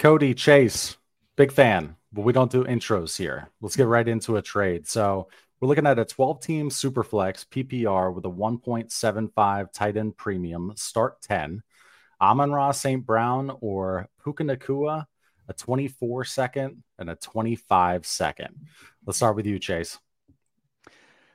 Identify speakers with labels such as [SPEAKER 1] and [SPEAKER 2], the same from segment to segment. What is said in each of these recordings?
[SPEAKER 1] Cody Chase, big fan, but we don't do intros here. Let's get right into a trade. So we're looking at a 12 team superflex PPR with a 1.75 tight end premium, start 10. Amon Ra St. Brown or Puka Nacua, a 24 second and a 25 second. Let's start with you, Chase.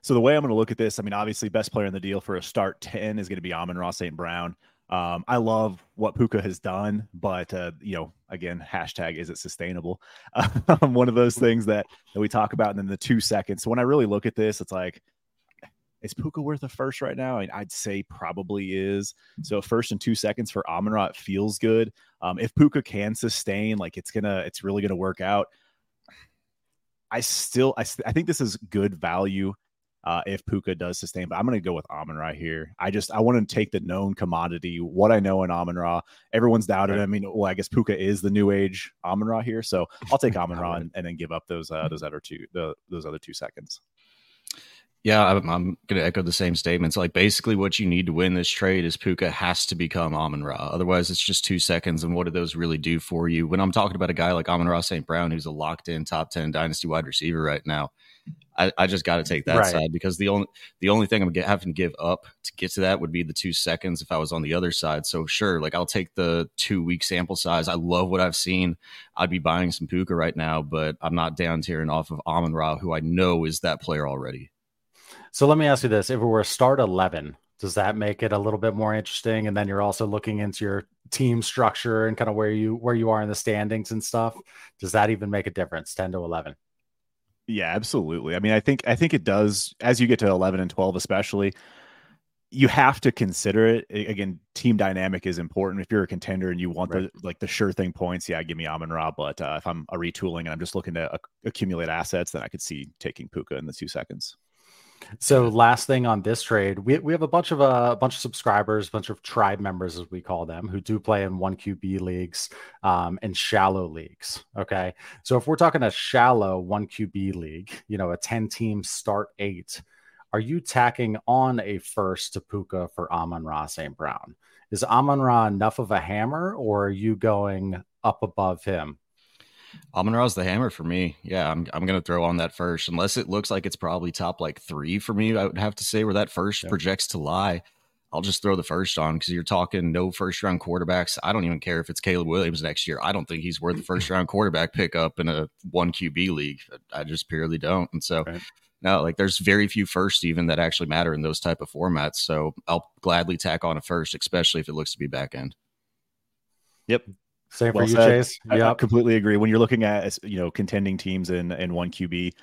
[SPEAKER 2] So the way I'm going to look at this, I mean, obviously, best player in the deal for a start 10 is going to be Amon Ra St. Brown. Um, I love what Puka has done, but uh, you know, again, hashtag is it sustainable? Um, one of those things that that we talk about, and then the two seconds. So when I really look at this, it's like, is Puka worth a first right now? I mean, I'd say probably is. So first and two seconds for Amon Ra feels good. Um, if Puka can sustain, like it's gonna, it's really gonna work out. I still, I, I think this is good value uh, if Puka does sustain. But I'm going to go with Amon Ra here. I just I want to take the known commodity, what I know in Amon Ra. Everyone's doubted. I mean, well, I guess Puka is the new age Amon Ra here, so I'll take Amon Ra and, and, then give up those uh, those other two the, those other two seconds.
[SPEAKER 3] Yeah, I'm, I'm going to echo the same statements. Like basically, what you need to win this trade is Puka has to become Amon Ra. Otherwise, it's just two seconds. And what do those really do for you? When I'm talking about a guy like Amon Ra St. Brown, who's a locked in top 10 dynasty wide receiver right now, I, I just got to take that right. side because the only the only thing I'm get, having to give up to get to that would be the two seconds if I was on the other side. So sure, like I'll take the two week sample size. I love what I've seen. I'd be buying some Puka right now, but I'm not down tearing off of Amon Ra, who I know is that player already.
[SPEAKER 1] So let me ask you this: If it were a start eleven, does that make it a little bit more interesting? And then you're also looking into your team structure and kind of where you where you are in the standings and stuff. Does that even make a difference? Ten to eleven.
[SPEAKER 2] Yeah, absolutely. I mean, I think I think it does as you get to 11 and 12 especially you have to consider it again team dynamic is important if you're a contender and you want right. the like the sure thing points yeah give me Amon Ra but uh, if I'm a retooling and I'm just looking to uh, accumulate assets then I could see taking Puka in the 2 seconds
[SPEAKER 1] so last thing on this trade, we, we have a bunch of uh, a bunch of subscribers, a bunch of tribe members as we call them, who do play in one QB leagues um, and shallow leagues. Okay, so if we're talking a shallow one QB league, you know, a ten team start eight, are you tacking on a first to Puka for Amon Ra St. Brown? Is Amon Ra enough of a hammer, or are you going up above him?
[SPEAKER 3] Amon Ra's the hammer for me. Yeah, I'm I'm gonna throw on that first, unless it looks like it's probably top like three for me. I would have to say where that first yeah. projects to lie. I'll just throw the first on because you're talking no first round quarterbacks. I don't even care if it's Caleb Williams next year. I don't think he's worth the first round quarterback pickup in a one QB league. I just purely don't. And so right. no, like there's very few first even that actually matter in those type of formats. So I'll gladly tack on a first, especially if it looks to be back end.
[SPEAKER 2] Yep.
[SPEAKER 1] Same well for you, said. Chase.
[SPEAKER 2] Yeah, completely agree. When you're looking at you know contending teams in in one QB,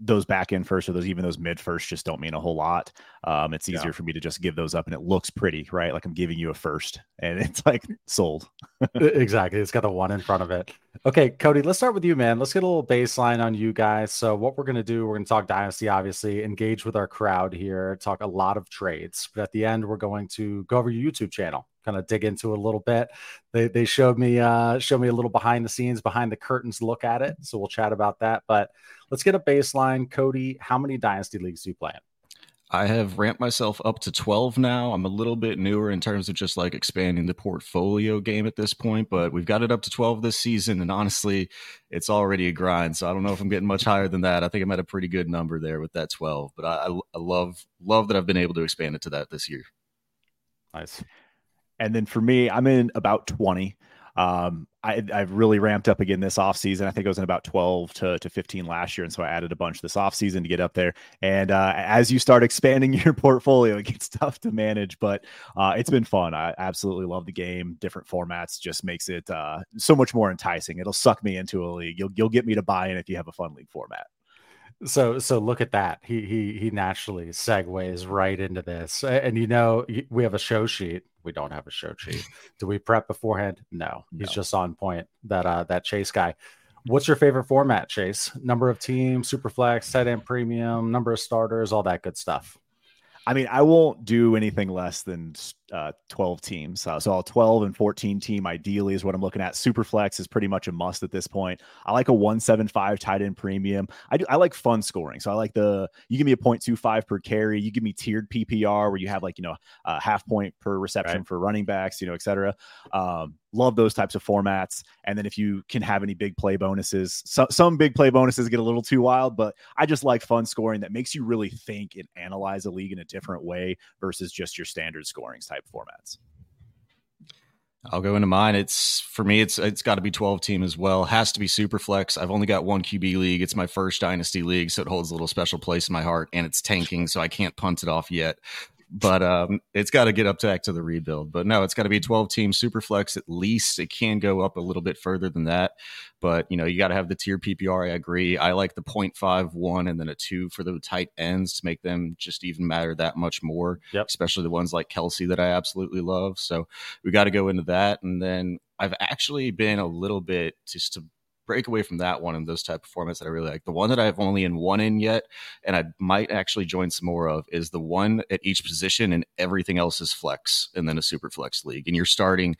[SPEAKER 2] those back end first or those even those mid first just don't mean a whole lot. Um, it's easier yeah. for me to just give those up and it looks pretty, right? Like I'm giving you a first and it's like sold.
[SPEAKER 1] exactly. It's got the one in front of it. Okay, Cody, let's start with you, man. Let's get a little baseline on you guys. So, what we're going to do, we're going to talk Dynasty, obviously, engage with our crowd here, talk a lot of trades. But at the end, we're going to go over your YouTube channel, kind of dig into it a little bit. They, they showed me uh, showed me a little behind the scenes, behind the curtains look at it. So, we'll chat about that. But let's get a baseline. Cody, how many Dynasty leagues do you play in?
[SPEAKER 3] I have ramped myself up to 12 now. I'm a little bit newer in terms of just like expanding the portfolio game at this point, but we've got it up to 12 this season. And honestly, it's already a grind. So I don't know if I'm getting much higher than that. I think I'm at a pretty good number there with that 12, but I, I love, love that I've been able to expand it to that this year.
[SPEAKER 2] Nice. And then for me, I'm in about 20. Um, I, have really ramped up again this offseason. I think I was in about 12 to, to 15 last year. And so I added a bunch this offseason to get up there. And uh, as you start expanding your portfolio, it gets tough to manage, but uh, it's been fun. I absolutely love the game. Different formats just makes it uh, so much more enticing. It'll suck me into a league. You'll, you'll get me to buy in if you have a fun league format.
[SPEAKER 1] So so look at that. He he he naturally segues right into this. And you know, we have a show sheet we don't have a show sheet. Do we prep beforehand? No. He's
[SPEAKER 2] No.
[SPEAKER 1] just on point. That uh that Chase guy. What's your favorite format, Chase? Number of teams, super flex, tight end premium, number of starters, all that good stuff.
[SPEAKER 2] I mean, I won't do anything less than uh, 12 teams. Uh, so, a 12 and 14 team ideally is what I'm looking at. Superflex is pretty much a must at this point. I like a 175 tight end premium. I do. I like fun scoring. So, I like the you give me a 0.25 per carry. You give me tiered PPR where you have like you know a half point per reception
[SPEAKER 1] Right.
[SPEAKER 2] for running backs, you know, et cetera. Um, love those types of formats. And then if you can have any big play bonuses, so, some big play bonuses get a little too wild, but I just like fun scoring that makes you really think and analyze a league in a different way versus just your standard scoring type formats.
[SPEAKER 3] I'll go into mine. It's for me. It's it's got to be twelve team as well. Has to be super flex. I've only got one QB league. It's my first dynasty league, so it holds a little special place in my heart. And it's tanking, so I can't punt it off yet. But um, it's got to get up back to the rebuild. But no, it's got to be twelve team super flex at least. It can go up a little bit further than that. But you know, you got to have the tier PPR. I agree. I like the 0.51 and then a two for the tight ends to make them just even matter that much more.
[SPEAKER 1] Yep.
[SPEAKER 3] Especially the ones like Kelce that I absolutely love. So we got to go into that. And then I've actually been a little bit just to break away from that one and those type of formats that I really like. The one that I've only in one in yet, and I might actually join some more of, is the one at each position and everything else is flex and then a super flex league. And you're starting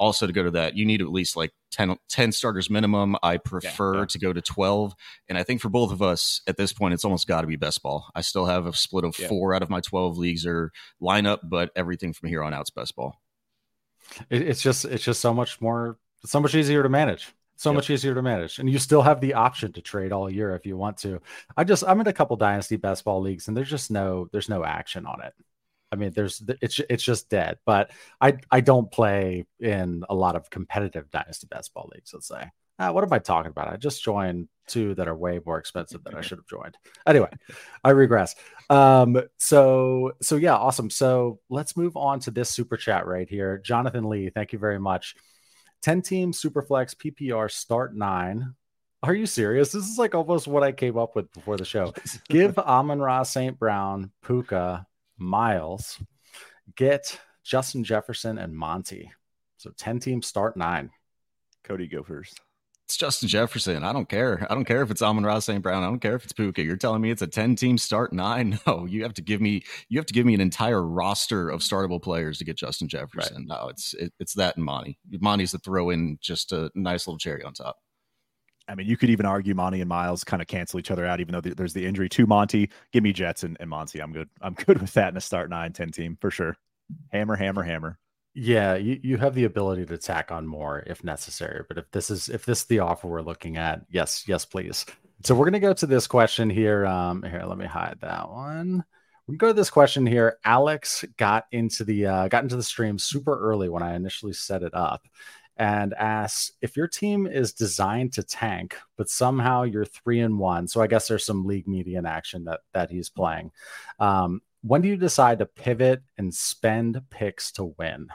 [SPEAKER 3] also to go to that, you need at least like 10, 10 starters minimum. I prefer
[SPEAKER 2] yeah.
[SPEAKER 3] to go to 12. And I think for both of us at this point, it's almost got to be best ball. I still have a split of
[SPEAKER 2] Yeah.
[SPEAKER 3] four out of my 12 leagues are lineup, but everything from here on out's best ball.
[SPEAKER 1] It's just it's just so much more so much easier to manage. So
[SPEAKER 2] Yep.
[SPEAKER 1] much easier to manage. And you still have the option to trade all year if you want to. I just I'm in a couple dynasty best ball leagues and there's just no there's no action on it. I mean, there's it's it's just dead. But I I don't play in a lot of competitive dynasty best ball leagues. Let's say. Uh, what am I talking about? I just joined two that are way more expensive than I should have joined. Anyway, I regress. Um, so so yeah, awesome. So let's move on to this super chat right here. Jonathan Lee, thank you very much. 10 team superflex PPR start nine. Are you serious? This is like almost what I came up with before the show. Give Amon Ra St. Brown, Puka, Miles, get Justin Jefferson and Monty. So 10 team start nine.
[SPEAKER 2] Cody, go first.
[SPEAKER 3] It's Justin Jefferson. I don't care. I don't care if it's Amon Ross St. Brown. I don't care if it's Puka. You're telling me it's a 10 team start nine? No, you have to give me you have to give me an entire roster of startable players to get Justin Jefferson. No, it's it, it's that and Monty. Monty's to throw in just a nice little cherry on top.
[SPEAKER 2] I mean, you could even argue Monty and Miles kind of cancel each other out, even though there's the injury to Monty. Give me Jets and, and Monty. I'm good. I'm good with that in a start 9 10 team for sure. Hammer, hammer, hammer.
[SPEAKER 1] Yeah, you, you have the ability to tack on more if necessary. But if this is if this is the offer we're looking at, yes, yes, please. So we're gonna go to this question here. Um, here, let me hide that one. We go to this question here. Alex got into the uh, got into the stream super early when I initially set it up, and asks if your team is designed to tank, but somehow you're three and one. So I guess there's some league median action that that he's playing. Um, when do you decide to pivot and spend picks to win?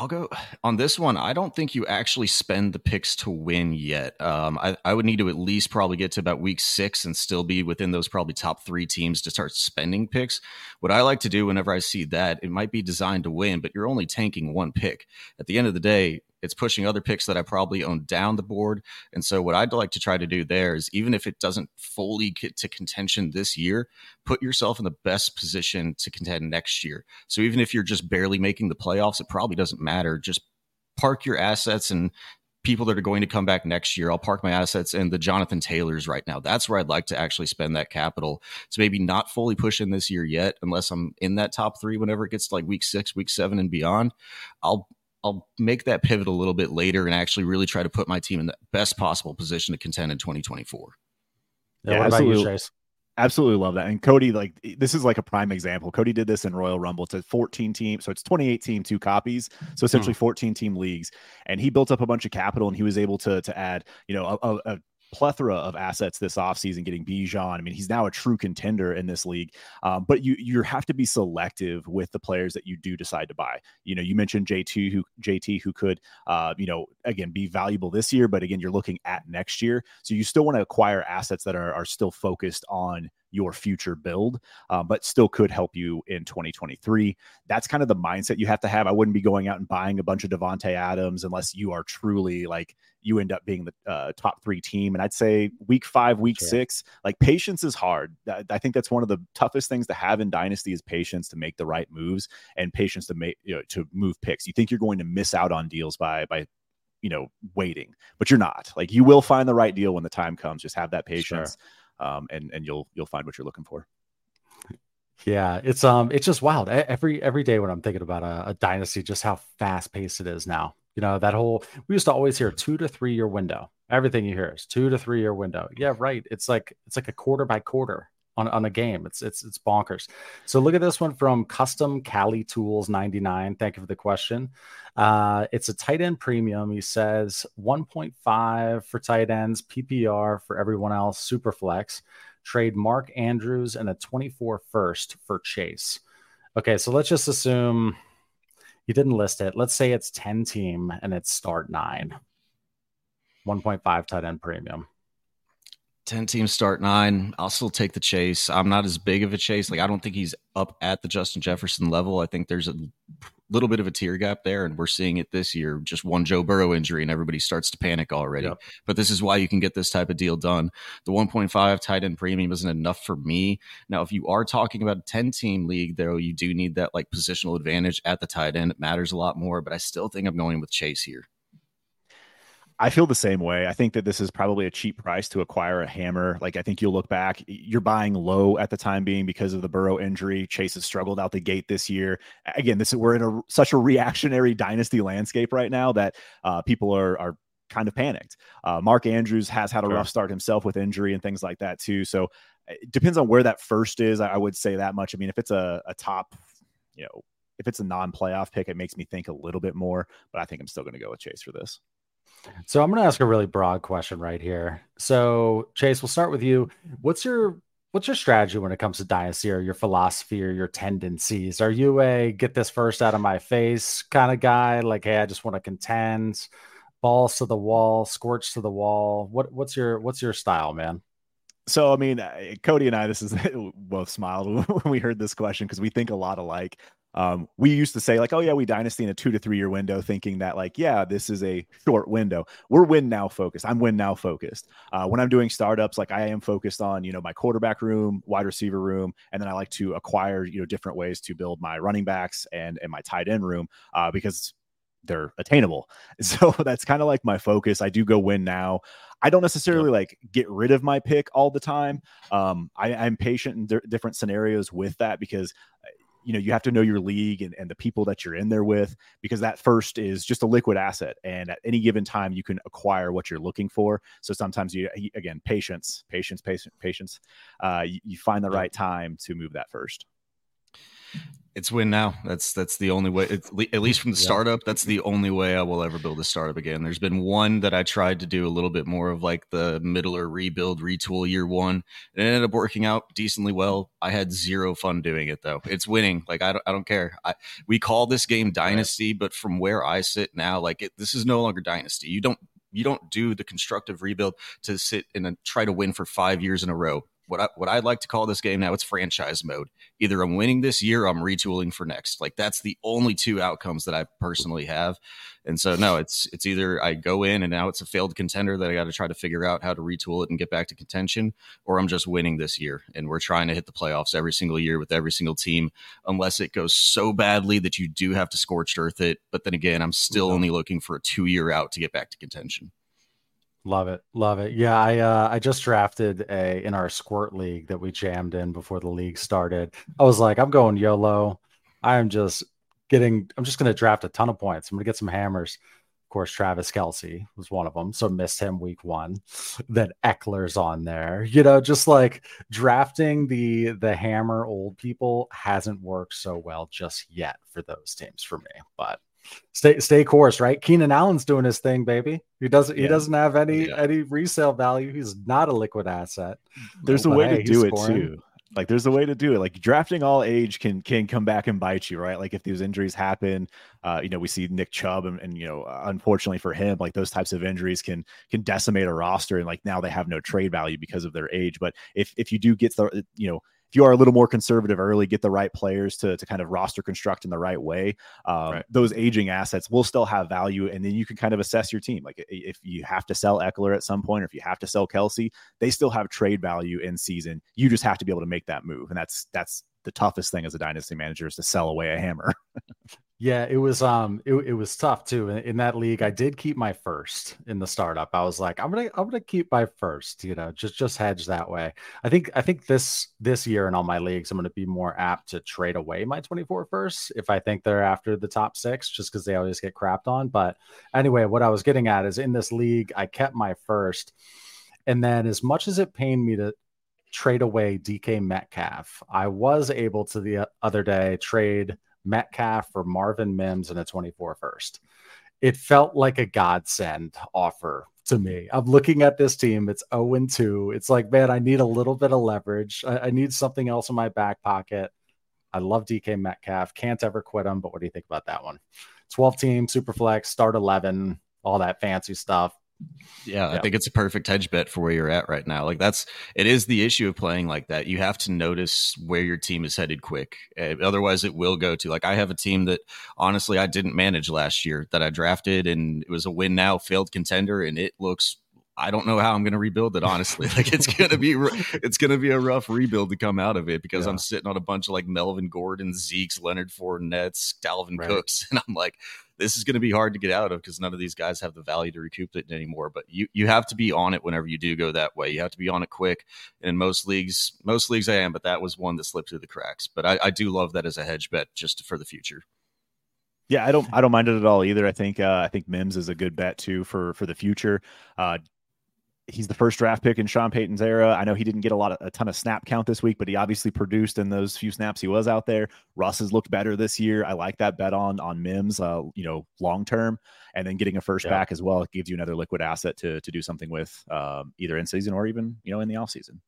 [SPEAKER 3] I'll go on this one. I don't think you actually spend the picks to win yet. Um, I, I would need to at least probably get to about week six and still be within those probably top three teams to start spending picks. What I like to do whenever I see that, it might be designed to win, but you're only tanking one pick. At the end of the day, it's pushing other picks that I probably own down the board. And so, what I'd like to try to do there is, even if it doesn't fully get to contention this year, put yourself in the best position to contend next year. So, even if you're just barely making the playoffs, it probably doesn't matter. Just park your assets and people that are going to come back next year. I'll park my assets in the Jonathan Taylors right now. That's where I'd like to actually spend that capital. So maybe not fully push in this year yet, unless I'm in that top three whenever it gets to like week six, week seven, and beyond. I'll I'll make that pivot a little bit later and actually really try to put my team in the best possible position to contend in 2024.
[SPEAKER 1] Yeah,
[SPEAKER 2] Yeah,
[SPEAKER 1] what about you,
[SPEAKER 2] absolutely.
[SPEAKER 1] Chase?
[SPEAKER 2] Absolutely love that. And Cody, like this is like a prime example. Cody did this in Royal Rumble to 14 team. So it's 28 team, two copies. So essentially hmm. 14 team leagues. And he built up a bunch of capital and he was able to to add, you know, a, a, a plethora of assets this offseason, getting Bijan. I mean, he's now a true contender in this league. Um, but you you have to be selective with the players that you do decide to buy. You know, you mentioned JT who JT who could uh, you know, again be valuable this year, but again, you're looking at next year. So you still want to acquire assets that are are still focused on your future build, uh, but still could help you in 2023. That's kind of the mindset you have to have. I wouldn't be going out and buying a bunch of Davante Adams unless you are truly like you end up being the uh, top three team. And I'd say week five, week sure. six, like patience is hard. I think that's one of the toughest things to have in Dynasty is patience to make the right moves and patience to make you know to move picks. You think you're going to miss out on deals by by you know waiting, but you're not. Like you will find the right deal when the time comes. Just have that patience, sure. Um, and and you'll you'll find what you're looking for.
[SPEAKER 1] Yeah, it's um, it's just wild. Every every day when I'm thinking about a, a dynasty, just how fast paced it is now. You know, that whole we used to always hear two to three year window. Everything you hear is two to three year window. Yeah, right. It's like it's like a quarter by quarter on, on a game. It's it's it's bonkers. So look at this one from Custom Cali Tools 99. Thank you for the question. Uh, it's a tight end premium. He says 1.5 for tight ends, PPR for everyone else, super flex. Trade Mark Andrews and a 24 first for Chase. Okay, so let's just assume you didn't list it. Let's say it's 10 team and it's start nine. 1.5 tight end premium.
[SPEAKER 3] 10 teams start nine. I'll still take the chase. I'm not as big of a chase. Like, I don't think he's up at the Justin Jefferson level. I think there's a little bit of a tier gap there, and we're seeing it this year. Just one Joe Burrow injury, and everybody starts to panic already. Yep. But this is why you can get this type of deal done. The 1.5 tight end premium isn't enough for me. Now, if you are talking about a 10 team league, though, you do need that like positional advantage at the tight end. It matters a lot more, but I still think I'm going with Chase here.
[SPEAKER 2] I feel the same way. I think that this is probably a cheap price to acquire a hammer. Like I think you'll look back, you're buying low at the time being because of the Burrow injury. Chase has struggled out the gate this year. Again, this we're in a such a reactionary dynasty landscape right now that uh, people are are kind of panicked. Uh, Mark Andrews has had a sure. rough start himself with injury and things like that too. So it depends on where that first is. I would say that much. I mean, if it's a, a top, you know, if it's a non-playoff pick, it makes me think a little bit more. But I think I'm still going to go with Chase for this.
[SPEAKER 1] So I'm going to ask a really broad question right here. So Chase, we'll start with you. What's your what's your strategy when it comes to dynasty or your philosophy or your tendencies? Are you a get this first out of my face kind of guy? Like, hey, I just want to contend, balls to the wall, scorch to the wall. What what's your what's your style, man?
[SPEAKER 2] So I mean, Cody and I, this is both smiled when we heard this question because we think a lot alike um, we used to say like, oh yeah, we dynasty in a two to three year window, thinking that like, yeah, this is a short window. We're win now focused. I'm win now focused. Uh, when I'm doing startups, like I am focused on you know my quarterback room, wide receiver room, and then I like to acquire you know different ways to build my running backs and and my tight end room uh, because they're attainable. So that's kind of like my focus. I do go win now. I don't necessarily like get rid of my pick all the time. Um, I, am patient in d- different scenarios with that because you know you have to know your league and, and the people that you're in there with because that first is just a liquid asset and at any given time you can acquire what you're looking for. So sometimes you again patience patience patience patience uh, you, you find the right time to move that first
[SPEAKER 3] it's win now. That's that's the only way. It's, at least from the startup, that's the only way I will ever build a startup again. There's been one that I tried to do a little bit more of like the middle or rebuild, retool year one. And it ended up working out decently well. I had zero fun doing it though. It's winning. Like I don't, I don't care. I, we call this game dynasty, but from where I sit now, like it, this is no longer dynasty. You don't you don't do the constructive rebuild to sit and try to win for five years in a row what I what I'd like to call this game now it's franchise mode. Either I'm winning this year, or I'm retooling for next. Like that's the only two outcomes that I personally have. And so no, it's it's either I go in and now it's a failed contender that I got to try to figure out how to retool it and get back to contention, or I'm just winning this year and we're trying to hit the playoffs every single year with every single team, unless it goes so badly that you do have to scorched earth it. But then again, I'm still mm-hmm. only looking for a two year out to get back to contention.
[SPEAKER 1] Love it, love it. Yeah, I uh, I just drafted a in our squirt league that we jammed in before the league started. I was like, I'm going YOLO. I'm just getting. I'm just going to draft a ton of points. I'm going to get some hammers. Of course, Travis Kelce was one of them, so missed him week one. Then Ekeler's on there. You know, just like drafting the the hammer old people hasn't worked so well just yet for those teams for me, but stay stay course, right? Keenan Allen's doing his thing, baby. He doesn't yeah. he doesn't have any yeah. any resale value. He's not a liquid asset.
[SPEAKER 2] There's a way hey, to do it scoring. too. Like there's a way to do it. Like drafting all age can can come back and bite you, right? Like if these injuries happen, uh, you know, we see Nick Chubb and, and you know, unfortunately for him, like those types of injuries can can decimate a roster and like now they have no trade value because of their age. But if if you do get the you know if you are a little more conservative early, get the right players to, to kind of roster construct in the right way, um, right. those aging assets will still have value. And then you can kind of assess your team. Like if you have to sell Ekeler at some point, or if you have to sell Kelce, they still have trade value in season. You just have to be able to make that move. And that's, that's, the toughest thing as a dynasty manager is to sell away a hammer.
[SPEAKER 1] Yeah, it was um it, it was tough too. In, in, that league, I did keep my first in the startup. I was like, I'm gonna I'm gonna keep my first, you know, just just hedge that way. I think I think this this year in all my leagues, I'm gonna be more apt to trade away my 24 first if I think they're after the top six, just because they always get crapped on. But anyway, what I was getting at is in this league, I kept my first. And then as much as it pained me to trade away DK Metcalf, I was able to the other day trade Metcalf for Marvin Mims and a 24 first. It felt like a godsend offer to me. I'm looking at this team. It's 0 and 2. It's like, man, I need a little bit of leverage. I, I need something else in my back pocket. I love DK Metcalf. Can't ever quit him. But what do you think about that one? 12 team, super flex, start 11, all that fancy stuff.
[SPEAKER 3] Yeah, I think it's a perfect hedge bet for where you're at right now. Like that's it is the issue of playing like that. You have to notice where your team is headed quick. Uh, otherwise, it will go to like I have a team that honestly I didn't manage last year that I drafted and it was a win now failed contender and it looks I don't know how I'm going to rebuild it. Honestly, like it's going to be it's going to be a rough rebuild to come out of it because yeah. I'm sitting on a bunch of like Melvin Gordon, Zeke's, Leonard Fournettes, Dalvin right. Cooks, and I'm like, this is going to be hard to get out of because none of these guys have the value to recoup it anymore. But you you have to be on it whenever you do go that way. You have to be on it quick. And in most leagues, most leagues I am, but that was one that slipped through the cracks. But I, I do love that as a hedge bet just for the future.
[SPEAKER 2] Yeah, I don't I don't mind it at all either. I think uh, I think Mims is a good bet too for for the future. Uh, he's the first draft pick in Sean Payton's era. I know he didn't get a lot of a ton of snap count this week, but he obviously produced in those few snaps he was out there. Russ has looked better this year. I like that bet on on Mims, uh, you know, long term, and then getting a first yeah. back as well it gives you another liquid asset to to do something with, um, either in season or even you know in the off season.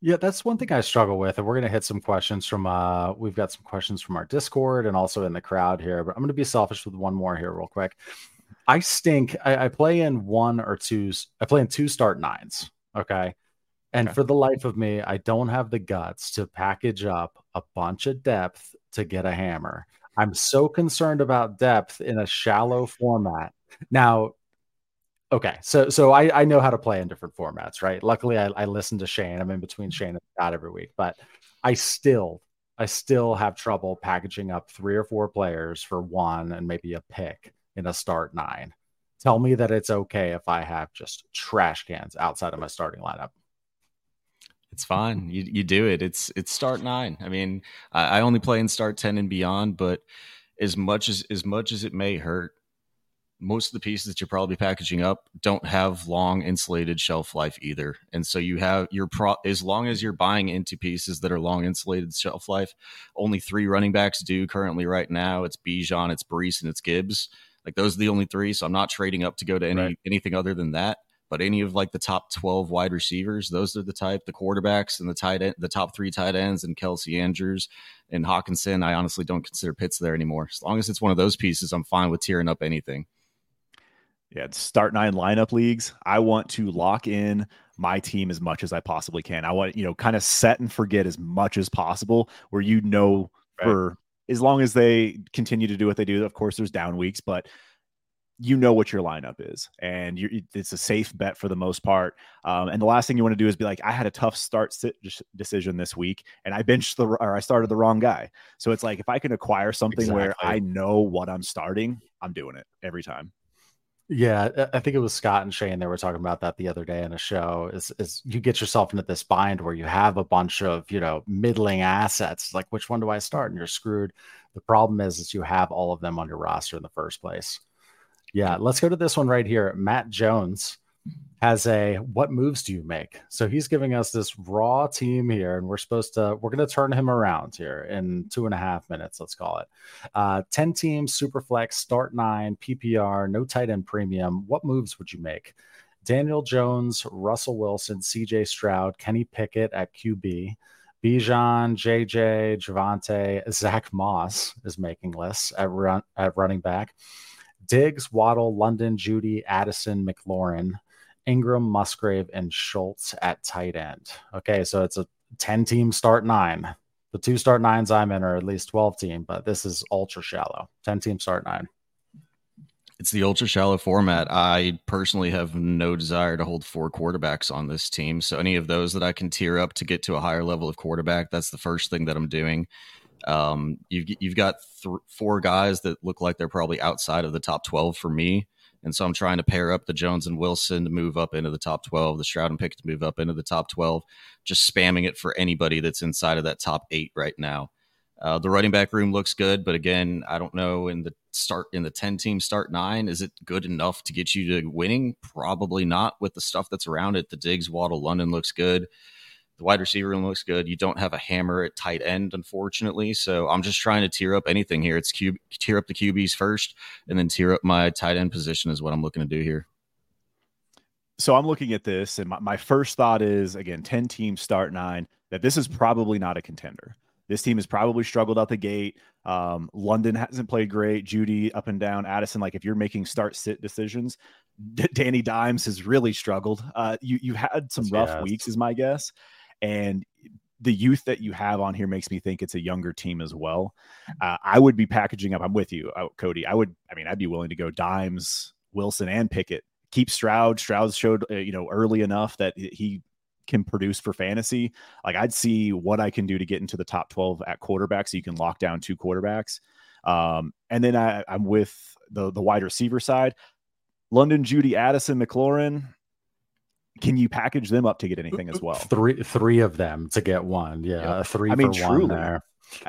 [SPEAKER 1] Yeah, that's one thing I struggle with, and we're gonna hit some questions from. uh We've got some questions from our Discord and also in the crowd here, but I'm gonna be selfish with one more here, real quick. I stink. I, I, play in one or two. I play in two start nines. Okay. And okay. for the life of me, I don't have the guts to package up a bunch of depth to get a hammer. I'm so concerned about depth in a shallow format. Now, okay, so so I, I know how to play in different formats, right? Luckily, I, I listen to Shane. I'm in between Shane and Scott every week, but I still I still have trouble packaging up three or four players for one and maybe a pick in a start nine. Tell me that it's okay if I have just trash cans outside of my starting lineup.
[SPEAKER 3] It's fine. You you do it. It's it's start nine. I mean, I, I only play in start ten and beyond, but as much as as much as it may hurt, most of the pieces that you're probably packaging up don't have long insulated shelf life either. And so you have your pro as long as you're buying into pieces that are long insulated shelf life, only three running backs do currently right now. It's Bijan, it's Breece, and it's Gibbs. Like those are the only three. So I'm not trading up to go to any right. anything other than that. But any of like the top 12 wide receivers, those are the type, the quarterbacks and the tight end, the top three tight ends and Kelce Andrews and Hockenson. I honestly don't consider Pitts there anymore. As long as it's one of those pieces, I'm fine with tearing up anything.
[SPEAKER 2] Yeah, start nine lineup leagues. I want to lock in my team as much as I possibly can. I want, you know, kind of set and forget as much as possible where you know right. for as long as they continue to do what they do. Of course, there's down weeks, but you know what your lineup is, and it's a safe bet for the most part. Um, and the last thing you want to do is be like, I had a tough start decision this week, and I benched the or I started the wrong guy. So it's like if I can acquire something exactly. where I know what I'm starting, I'm doing it every time.
[SPEAKER 1] Yeah, I think it was Scott and Shane. They were talking about that the other day in a show. Is is you get yourself into this bind where you have a bunch of you know middling assets. Like which one do I start? And you're screwed. The problem is, is you have all of them on your roster in the first place. Yeah, let's go to this one right here. Matt Jones has a what moves do you make? So he's giving us this raw team here, and we're supposed to we're going to turn him around here in two and a half minutes. Let's call it uh, ten teams, super flex, start nine, PPR, no tight end premium. What moves would you make? Daniel Jones, Russell Wilson, CJ Stroud, Kenny Pickett at QB, Bijan, JJ, Javonte, Zach Moss is making lists at run at running back. Diggs, Waddle, London, Jeudy, Addison, McLaurin, Ingram, Musgrave, and Schultz at tight end. Okay, so it's a 10 team start nine. The two start nines I'm in are at least 12 team, but this is ultra shallow. 10 team start nine.
[SPEAKER 3] It's the ultra shallow format. I personally have no desire to hold four quarterbacks on this team. So any of those that I can tier up to get to a higher level of quarterback, that's the first thing that I'm doing. Um, you've you've got th- four guys that look like they're probably outside of the top 12 for me. And so I'm trying to pair up the Jones and Wilson to move up into the top 12, the Stroud and Pick to move up into the top 12, just spamming it for anybody that's inside of that top eight right now. Uh, the running back room looks good, but again, I don't know in the start in the 10 team start nine, is it good enough to get you to winning? Probably not with the stuff that's around it. The Diggs, Waddle, London looks good. The wide receiver room looks good. You don't have a hammer at tight end, unfortunately. So I'm just trying to tear up anything here. It's Q, tier up the QBs first, and then tear up my tight end position is what I'm looking to do here.
[SPEAKER 2] So I'm looking at this, and my, my first thought is again, 10 teams start nine, that this is probably not a contender. This team has probably struggled out the gate. Um, London hasn't played great. Jeudy up and down. Addison, like if you're making start sit decisions, D- Danny Dimes has really struggled. Uh, you you had some rough yes. weeks, is my guess, and the youth that you have on here makes me think it's a younger team as well. Uh, I would be packaging up. I'm with you, uh, Cody. I would. I mean, I'd be willing to go Dimes, Wilson, and Pickett. Keep Stroud. Stroud showed uh, you know early enough that he can produce for fantasy. Like I'd see what I can do to get into the top 12 at quarterback so you can lock down two quarterbacks. Um, and then I, I'm with the the wide receiver side. London, Jeudy, Addison, McLaurin. Can you package them up to get anything as well?
[SPEAKER 1] Three, three of them to get one. Yeah, three. I mean, truly. there.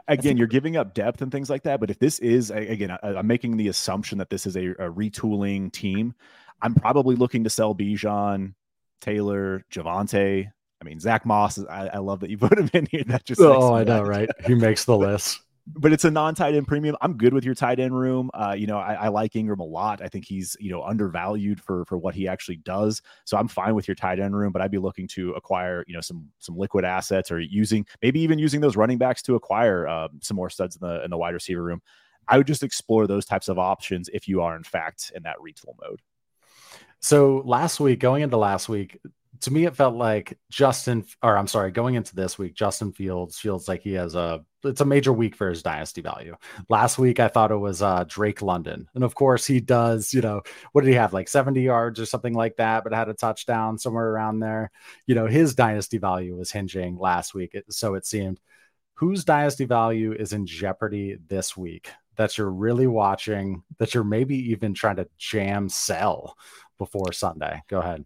[SPEAKER 2] Again, you're giving up depth and things like that. But if this is again, I'm making the assumption that this is a, a retooling team. I'm probably looking to sell Bijan, Taylor, Javonte. I mean, Zach Moss. Is, I, I, love that you put him in here. That just
[SPEAKER 1] oh, I know, right? He makes the list.
[SPEAKER 2] But it's a non-tight end premium. I'm good with your tight end room. Uh, you know, I, I, like Ingram a lot. I think he's you know undervalued for for what he actually does. So I'm fine with your tight end room. But I'd be looking to acquire you know some some liquid assets or using maybe even using those running backs to acquire uh, some more studs in the in the wide receiver room. I would just explore those types of options if you are in fact in that retool mode.
[SPEAKER 1] So last week, going into last week, to me, it felt like Justin, or I'm sorry, going into this week, Justin Fields feels like he has a, it's a major week for his dynasty value. Last week, I thought it was uh, Drake London. And of course, he does, you know, what did he have, like 70 yards or something like that, but had a touchdown somewhere around there. You know, his dynasty value was hinging last week. So it seemed. Whose dynasty value is in jeopardy this week that you're really watching, that you're maybe even trying to jam sell before Sunday. Go ahead.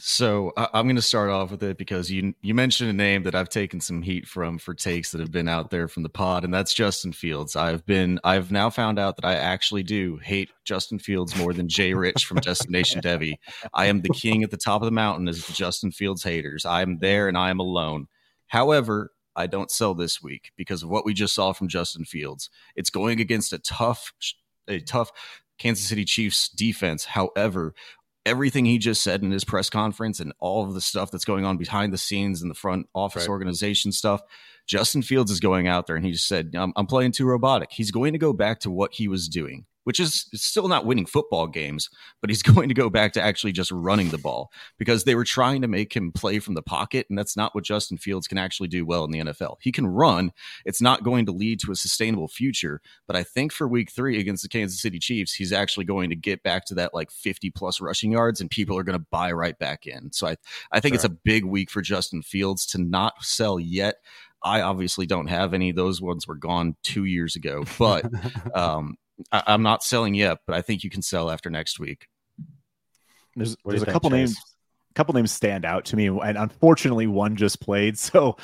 [SPEAKER 3] So I'm going to start off with it because you you mentioned a name that I've taken some heat from for takes that have been out there from the pod, and that's Justin Fields. I've been I've now found out that I actually do hate Justin Fields more than Jay Rich from Destination Devy. I am the king at the top of the mountain as the Justin Fields haters. I am there and I am alone. However, I don't sell this week because of what we just saw from Justin Fields. It's going against a tough a tough Kansas City Chiefs defense. However, everything he just said in his press conference and all of the stuff that's going on behind the scenes in the front office right. organization stuff, Justin Fields is going out there and he just said, I'm, I'm playing too robotic. He's going to go back to what he was doing which is still not winning football games, but he's going to go back to actually just running the ball because they were trying to make him play from the pocket. And that's not what Justin Fields can actually do well in the NFL. He can run, it's not going to lead to a sustainable future. But I think for week three against the Kansas City Chiefs, he's actually going to get back to that like 50 plus rushing yards and people are going to buy right back in. So I, I think sure. it's a big week for Justin Fields to not sell yet. I obviously don't have any. Those ones were gone two years ago, but um, I, am not selling yet, but I think you can sell after next week.
[SPEAKER 2] There's there's a think, couple Chase? names, a couple names stand out to me, and unfortunately, one just played. So.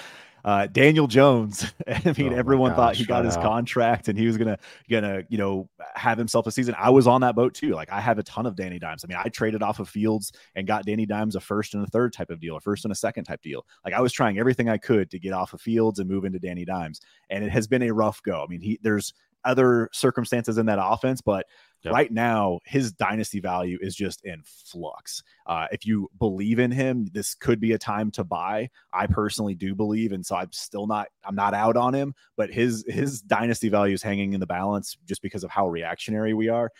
[SPEAKER 2] Uh, Daniel Jones. I mean, oh everyone gosh, thought he got his out. contract and he was gonna gonna you know have himself a season. I was on that boat too. Like I have a ton of Danny Dimes. I mean, I traded off of Fields and got Danny Dimes a first and a third type of deal, a first and a second type deal. Like I was trying everything I could to get off of Fields and move into Danny Dimes, and it has been a rough go. I mean, he there's other circumstances in that offense, but Yep. Right now, his dynasty value is just in flux. Uh, if you believe in him, this could be a time to buy. I personally do believe, and so I'm still not I'm not out on him. But his his dynasty value is hanging in the balance just because of how reactionary we are,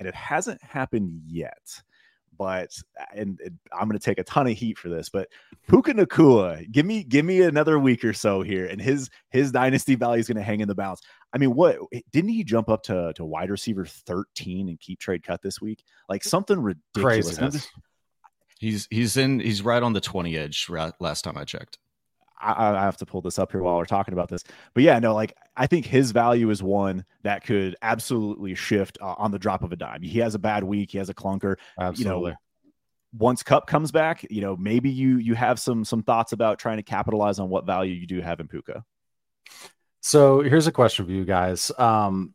[SPEAKER 2] and it hasn't happened yet but and, and I'm going to take a ton of heat for this, but Puka Nacua, give me give me another week or so here, and his his dynasty value is going to hang in the balance. I mean, what didn't he jump up to to wide receiver 13 and KeepTradeCut this week? Like something ridiculous.
[SPEAKER 3] He's he's in he's right on the 20 edge last time I checked.
[SPEAKER 2] I, I, have to pull this up here while we're talking about this. But yeah, no, like I think his value is one that could absolutely shift uh, on the drop of a dime. He has a bad week, he has a clunker. Absolutely. You know, once Kupp comes back, you know, maybe you you have some some thoughts about trying to capitalize on what value you do have in Puka.
[SPEAKER 1] So here's a question for you guys. Um,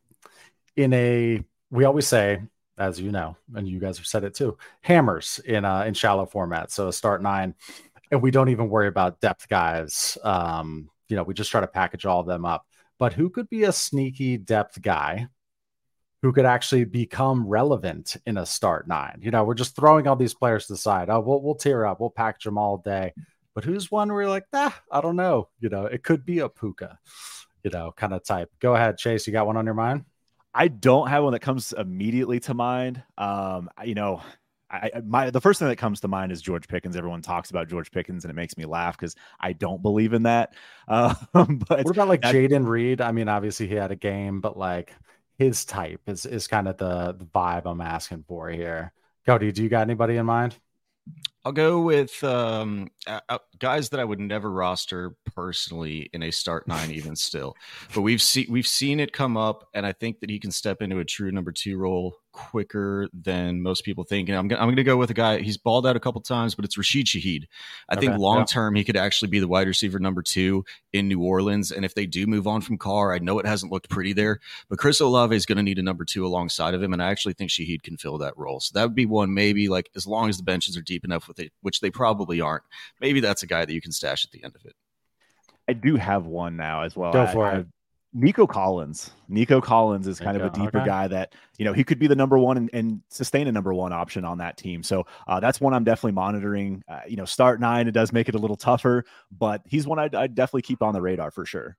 [SPEAKER 1] in a we always say, as you know, and you guys have said it too, hammers in uh in shallow format. So a start nine and we don't even worry about depth guys. Um, you know, we just try to package all of them up. But who could be a sneaky depth guy who could actually become relevant in a start nine? You know, we're just throwing all these players to the side. Oh, we'll we'll tear up, we'll package them all day. But who's one where you're like, ah, I don't know. You know, it could be a Puka, you know, kind of type. Go ahead, Chase. You got one on your mind?
[SPEAKER 2] I don't have one that comes immediately to mind. Um, you know, I, my the first thing that comes to mind is George Pickens. Everyone talks about George Pickens, and it makes me laugh because I don't believe in that. Uh,
[SPEAKER 1] but what about like Jayden Reed? I mean, obviously he had a game, but like his type is is kind of the, the vibe I'm asking for here. Cody, do you got anybody in mind?
[SPEAKER 3] I'll go with um, uh, guys that I would never roster personally in a start nine, even still. But we've seen we've seen it come up, and I think that he can step into a true number two role quicker than most people think. And I'm, I'm going to go with a guy. He's balled out a couple times, but it's Rashid Shaheed. I okay, think long term yeah. he could actually be the wide receiver number two in New Orleans. And if they do move on from Carr, I know it hasn't looked pretty there, but Chris Olave is going to need a number two alongside of him, and I actually think Shaheed can fill that role. So that would be one maybe like as long as the benches are deep enough with it, which they probably aren't. Maybe that's a guy that you can stash at the end of it.
[SPEAKER 2] I do have one now as well.
[SPEAKER 1] Go for
[SPEAKER 2] I,
[SPEAKER 1] it.
[SPEAKER 2] Nico Collins. Nico Collins is kind of a deeper okay. guy that, you know, he could be the number one and, and sustain a number one option on that team. So uh, that's one I'm definitely monitoring. Uh, you know, start nine, it does make it a little tougher, but he's one I'd, I'd definitely keep on the radar for sure.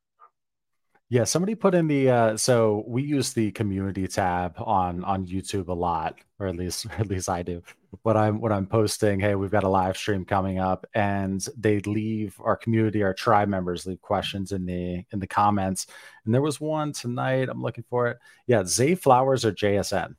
[SPEAKER 1] Yeah, somebody put in the uh, so we use the community tab on on YouTube a lot, or at least at least I do. When I'm when I'm posting, hey, we've got a live stream coming up, and they leave our community, our tribe members leave questions in the in the comments. And there was one tonight. I'm looking for it. Yeah, Zay Flowers or JSN.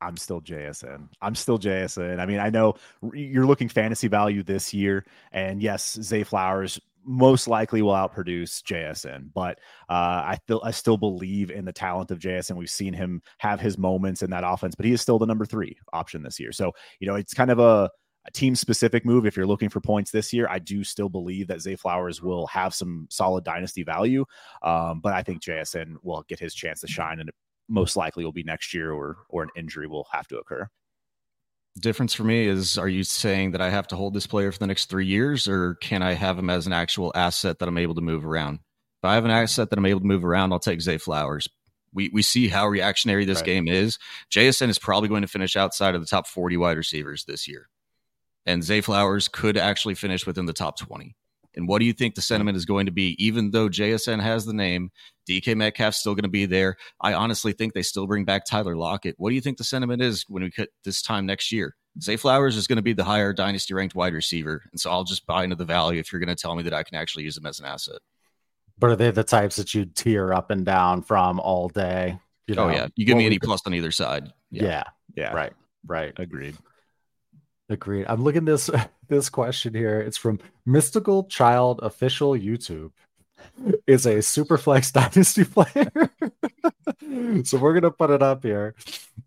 [SPEAKER 2] I'm still JSN. I'm still JSN. I mean, I know you're looking fantasy value this year, and yes, Zay Flowers most likely will outproduce JSN. But uh, I still I still believe in the talent of JSN. We've seen him have his moments in that offense, but he is still the number three option this year. So you know it's kind of a, a team specific move. If you're looking for points this year, I do still believe that Zay Flowers will have some solid dynasty value. Um, but I think JSN will get his chance to shine, and it most likely will be next year, or or an injury will have to occur
[SPEAKER 3] difference for me is are you saying that I have to hold this player for the next three years or can I have him as an actual asset that I'm able to move around? If I have an asset that I'm able to move around, I'll take Zay Flowers. We, we see how reactionary this right. game is. JSN is probably going to finish outside of the top 40 wide receivers this year. And Zay Flowers could actually finish within the top 20. And what do you think the sentiment is going to be? Even though JSN has the name, DK Metcalf's still going to be there. I honestly think they still bring back Tyler Lockett. What do you think the sentiment is when we cut this time next year? Zay Flowers is going to be the higher dynasty ranked wide receiver. And so I'll just buy into the value if you're going to tell me that I can actually use him as an asset.
[SPEAKER 1] But are they the types that you tear up and down from all day?
[SPEAKER 3] You oh, know, oh, yeah. You give me any plus on either side.
[SPEAKER 1] Yeah. yeah. Yeah. Right. Right.
[SPEAKER 2] Agreed.
[SPEAKER 1] Agreed. I'm looking this this question here. It's from Mystical Child Official YouTube. Is a Superflex Dynasty player. so we're gonna put it up here.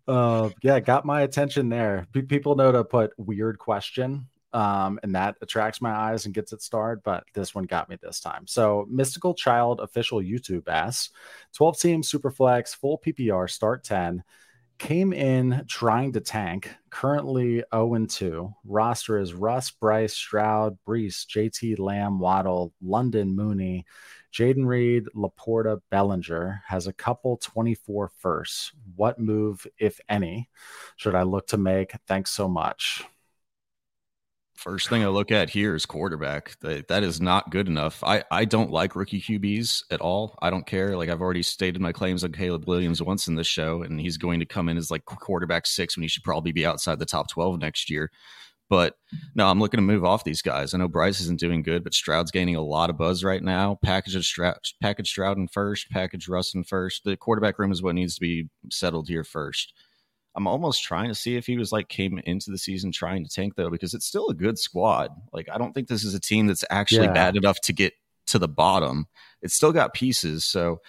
[SPEAKER 1] Uh, yeah, got my attention there. P- people know to put weird question, um, and that attracts my eyes and gets it started. But this one got me this time. So Mystical Child Official YouTube asks, 12 team Superflex, full PPR, start 10 came in trying to tank, currently 0 and 2. Roster is Russ, Bryce, Stroud, Breece, JT, Lamb, Waddle, London, Mooney, Jayden Reed, Laporta, Bellinger has a couple 24 firsts. What move, if any, should I look to make? Thanks so much.
[SPEAKER 3] First thing I look at here is quarterback. That, that is not good enough. I, I don't like rookie QBs at all. I don't care. Like I've already stated my claims on Caleb Williams once in this show, and he's going to come in as like quarterback six when he should probably be outside the top 12 next year. But no, I'm looking to move off these guys. I know Bryce isn't doing good, but Stroud's gaining a lot of buzz right now. Package Stroud, package Stroud in first, package Russ in first. The quarterback room is what needs to be settled here first. I'm almost trying to see if he was like came into the season trying to tank though, because it's still a good squad. Like I don't think this is a team that's actually yeah. bad enough to get to the bottom. It's still got pieces, so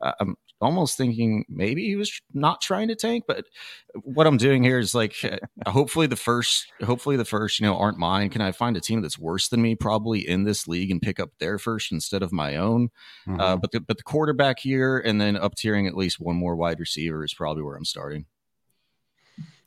[SPEAKER 3] uh, I'm almost thinking maybe he was not trying to tank. But what I'm doing here is like, uh, hopefully the first, hopefully the first, you know, aren't mine. Can I find a team that's worse than me, probably in this league, and pick up their first instead of my own? Uh, mm-hmm. Uh, but the but the quarterback here, and then up tiering at least one more wide receiver is probably where I'm starting.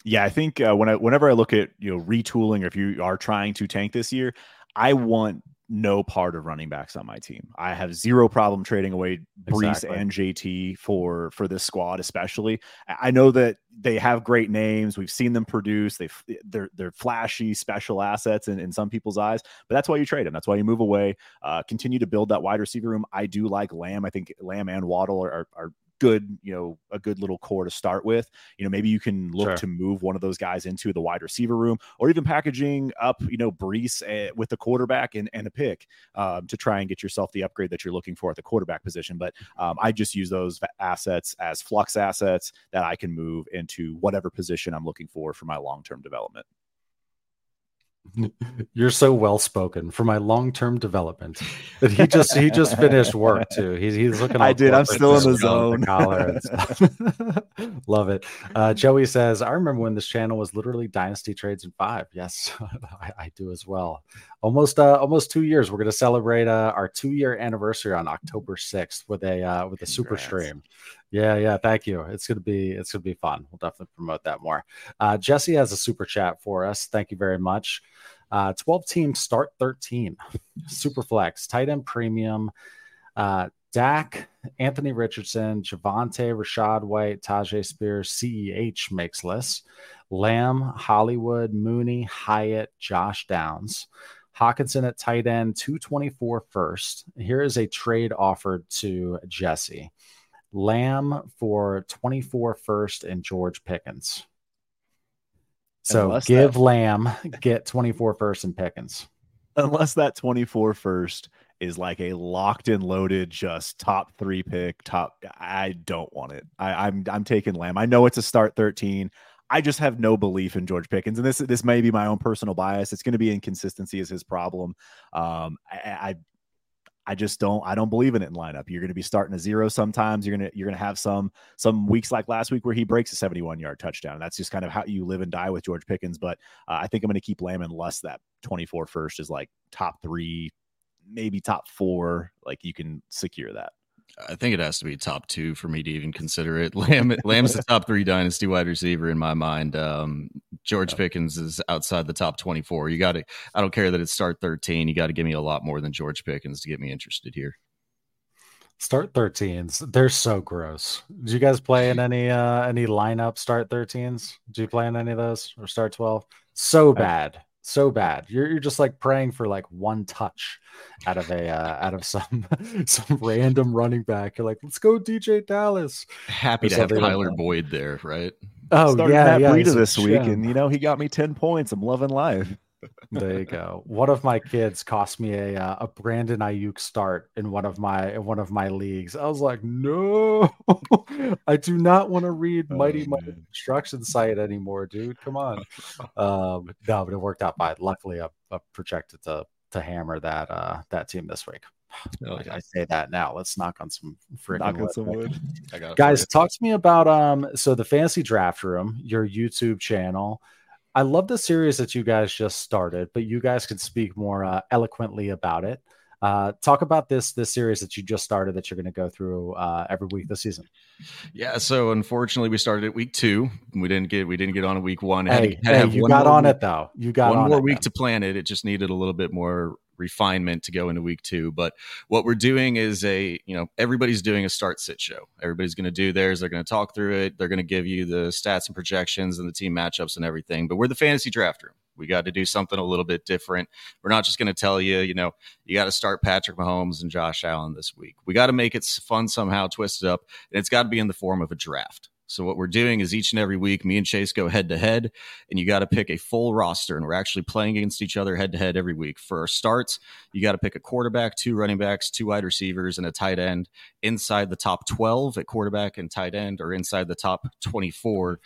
[SPEAKER 2] Yeah, I think uh, when I, whenever I look at you know retooling, or if you are trying to tank this year, I want no part of running backs on my team. I have zero problem trading away Breece exactly. and JT for for this squad, especially. I know that they have great names. We've seen them produce. They they're they're flashy, special assets in, in some people's eyes. But that's why you trade them. That's why you move away. Uh, continue to build that wide receiver room. I do like Lamb. I think Lamb and Waddle are, are good, you know, a good little core to start with. You know, maybe you can look sure. to move one of those guys into the wide receiver room or even packaging up, you know, Breece uh, with the quarterback and, and a pick um, to try and get yourself the upgrade that you're looking for at the quarterback position. But um, I just use those assets as flux assets that I can move into whatever position I'm looking for for my long term development.
[SPEAKER 1] You're so well spoken for my long term development. That he just he just finished work too. He's he's looking.
[SPEAKER 2] I did. I'm still in the zone.
[SPEAKER 1] The Love it. Uh, Joey says, "I remember when this channel was literally Dynasty Trades in five. Yes, I, I, do as well. Almost uh, almost two years. We're going to celebrate uh, our two year anniversary on October sixth with a uh, with a Congrats. super stream. Yeah, yeah. Thank you. It's gonna be it's gonna be fun. We'll definitely promote that more. Uh, Jesse has a super chat for us. Thank you very much. Uh, 12 teams start 13. Super flex, tight end premium. Uh, Dak, Anthony Richardson, Javonte, Rachaad White, Tyjae Spears, CEH makes lists. Lamb, Hollywood, Mooney, Hyatt, Josh Downs. Hockenson at tight end, 224 first. Here is a trade offered to Jesse. Lamb for 24 first and George Pickens. So unless give that, Lamb, get 24 first and Pickens.
[SPEAKER 2] Unless that 24 first is like a locked and loaded, just top three pick, top. I don't want it. I, I'm I'm taking Lamb. I know it's a start 13. I just have no belief in George Pickens, and this this may be my own personal bias. It's going to be inconsistency is his problem. Um, I, I I just don't I don't believe in it in lineup. You're going to be starting a zero sometimes. You're going to you're going to have some some weeks like last week where he breaks a 71 yard touchdown. That's just kind of how you live and die with George Pickens. But uh, I think I'm going to keep Lamb unless that 24 first is like top three, maybe top four. Like you can secure that.
[SPEAKER 3] I think it has to be top two for me to even consider it. Lamb, Lamb's the top three dynasty wide receiver in my mind. Um, George Pickens is outside the top 24. You got to, I don't care that it's start 13. You got to give me a lot more than George Pickens to get me interested here.
[SPEAKER 1] Start 13s. They're so gross. Did you guys play in any, uh, any lineup start 13s? Do you play in any of those or start 12? So bad so bad. You're you're just like praying for like one touch out of a uh, out of some some random running back. You're like, let's go DeeJay Dallas.
[SPEAKER 3] Happy to have Tyler like Boyd there, right?
[SPEAKER 2] Oh Started yeah, yeah. Breida this week, and you know he got me ten points. I'm loving life
[SPEAKER 1] there you go. One of my kids cost me a uh, a Brandon Aiyuk start in one of my in one of my leagues. I was like, no, I do not want to read oh, Mighty Mighty Construction Site anymore, dude. Come on. Um, no, but it worked out fine. Luckily, I, I projected to to hammer that uh that team this week. Oh, I, I, say that now. Let's knock on some freaking wood. Some wood. Guys, talk to me about um. So the fantasy draft room, your YouTube channel. I love the series that you guys just started, but you guys could speak more uh, eloquently about it. Uh, talk about this this series that you just started that you're going to go through uh, every week this season.
[SPEAKER 3] Yeah, so unfortunately, we started at week two. We didn't get we didn't get on a week one.
[SPEAKER 1] Hey, had, hey you got on week, it though. You got
[SPEAKER 3] one more week to plan it. It just needed a little bit more refinement to go into week two. But what we're doing is a, you know, everybody's doing a start sit show. Everybody's going to do theirs. They're going to talk through it. They're going to give you the stats and projections and the team matchups and everything. But we're the fantasy draft room. We got to do something a little bit different. We're not just going to tell you, you know, you got to start Patrick Mahomes and Josh Allen this week. We got to make it fun somehow, twist it up, and it's got to be in the form of a draft. So what we're doing is each and every week, me and Chase go head to head, and you got to pick a full roster, and we're actually playing against each other head to head every week. For our starts, you got to pick a quarterback, two running backs, two wide receivers, and a tight end inside the top twelve at quarterback and tight end, or inside the top twenty four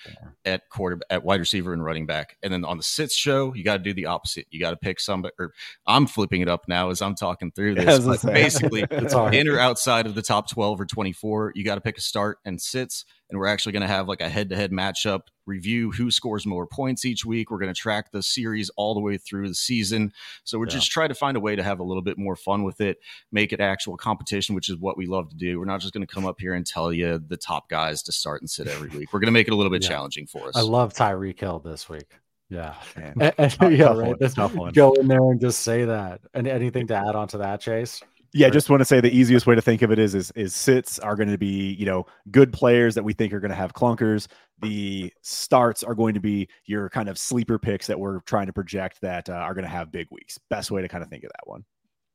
[SPEAKER 3] at quarter at wide receiver and running back. And then on the sits show, you got to do the opposite. You got to pick somebody. Or I'm flipping it up now as I'm talking through this. Yeah, basically, in or outside of the top twelve or twenty four, you got to pick a start and sits and we're actually going to have like a head to head matchup review who scores more points each week. We're going to track the series all the way through the season. So we're yeah. just trying to find a way to have a little bit more fun with it, make it actual competition, which is what we love to do. We're not just going to come up here and tell you the top guys to start and sit every week. We're going to make it a little bit yeah. challenging for us.
[SPEAKER 1] I love Tyreek Hill this week. Yeah. And, and, yeah, right. One, Go in there and just say that. And anything to add on to that, Chase?
[SPEAKER 2] Yeah, just want to say the easiest way to think of it is is, is sits are going to be you know good players that we think are going to have clunkers. The starts are going to be your kind of sleeper picks that we're trying to project that uh, are going to have big weeks. Best way to kind of think of that one.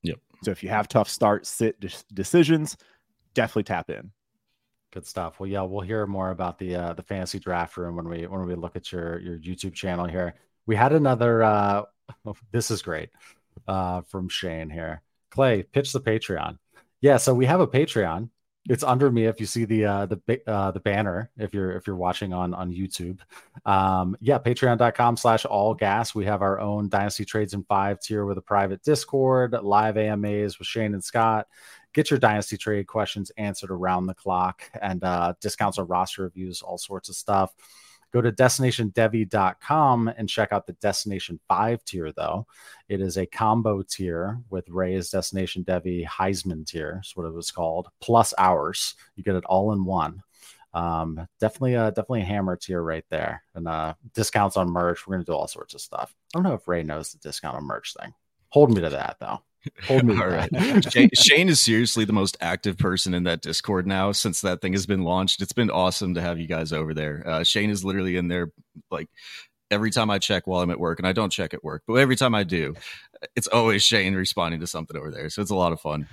[SPEAKER 3] Yep.
[SPEAKER 2] So if you have tough start sit de- decisions, definitely tap in.
[SPEAKER 1] Good stuff. Well, yeah, we'll hear more about the uh, the fantasy draft room when we when we look at your your YouTube channel here. We had another. uh This is great uh from Shane here. Clay, pitch the Patreon. Yeah, so we have a Patreon. It's under me if you see the uh, the uh, the banner if you're if you're watching on on YouTube. Um, yeah, patreon.com slash all gas. We have our own Dynasty Trades in Five tier with a private Discord, live AMAs with Shane and Scott. Get your Dynasty trade questions answered around the clock and uh, discounts on roster reviews, all sorts of stuff. Go to destinationdevy.com and check out the Destination 5 tier, though. It is a combo tier with Ray's Destination Devy Heisman tier, is what it was called, plus ours. You get it all in one. Um, definitely, definitely a hammer tier right there. And uh, discounts on merch. We're to do all sorts of stuff. I don't know if Ray knows the discount on merch thing. Hold me to that, though.
[SPEAKER 3] Hold me. All right. Shane, Shane, is seriously the most active person in that Discord now since that thing has been launched. It's been awesome to have you guys over there. Uh, Shane is literally in there like every time I check while I'm at work, and I don't check at work, but every time I do, it's always Shane responding to something over there. So it's a lot of fun.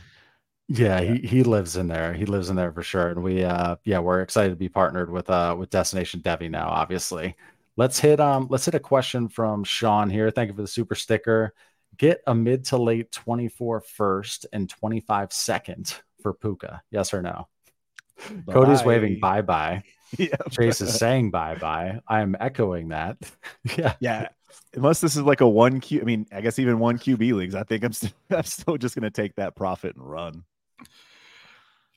[SPEAKER 1] Yeah, he, he lives in there. He lives in there for sure. And we uh yeah, we're excited to be partnered with uh with Destination Devy now, obviously. Let's hit um let's hit a question from Sean here. Thank you for the super sticker get a mid to late 24 first and 25 second for Puka? Yes or no? Bye. Cody's waving bye bye. Yep. Chase is saying bye bye. I'm echoing that.
[SPEAKER 2] yeah. Yeah. Unless this is like a one Q, I mean, I guess even one QB leagues, I think I'm still, I'm still just going to take that profit and run.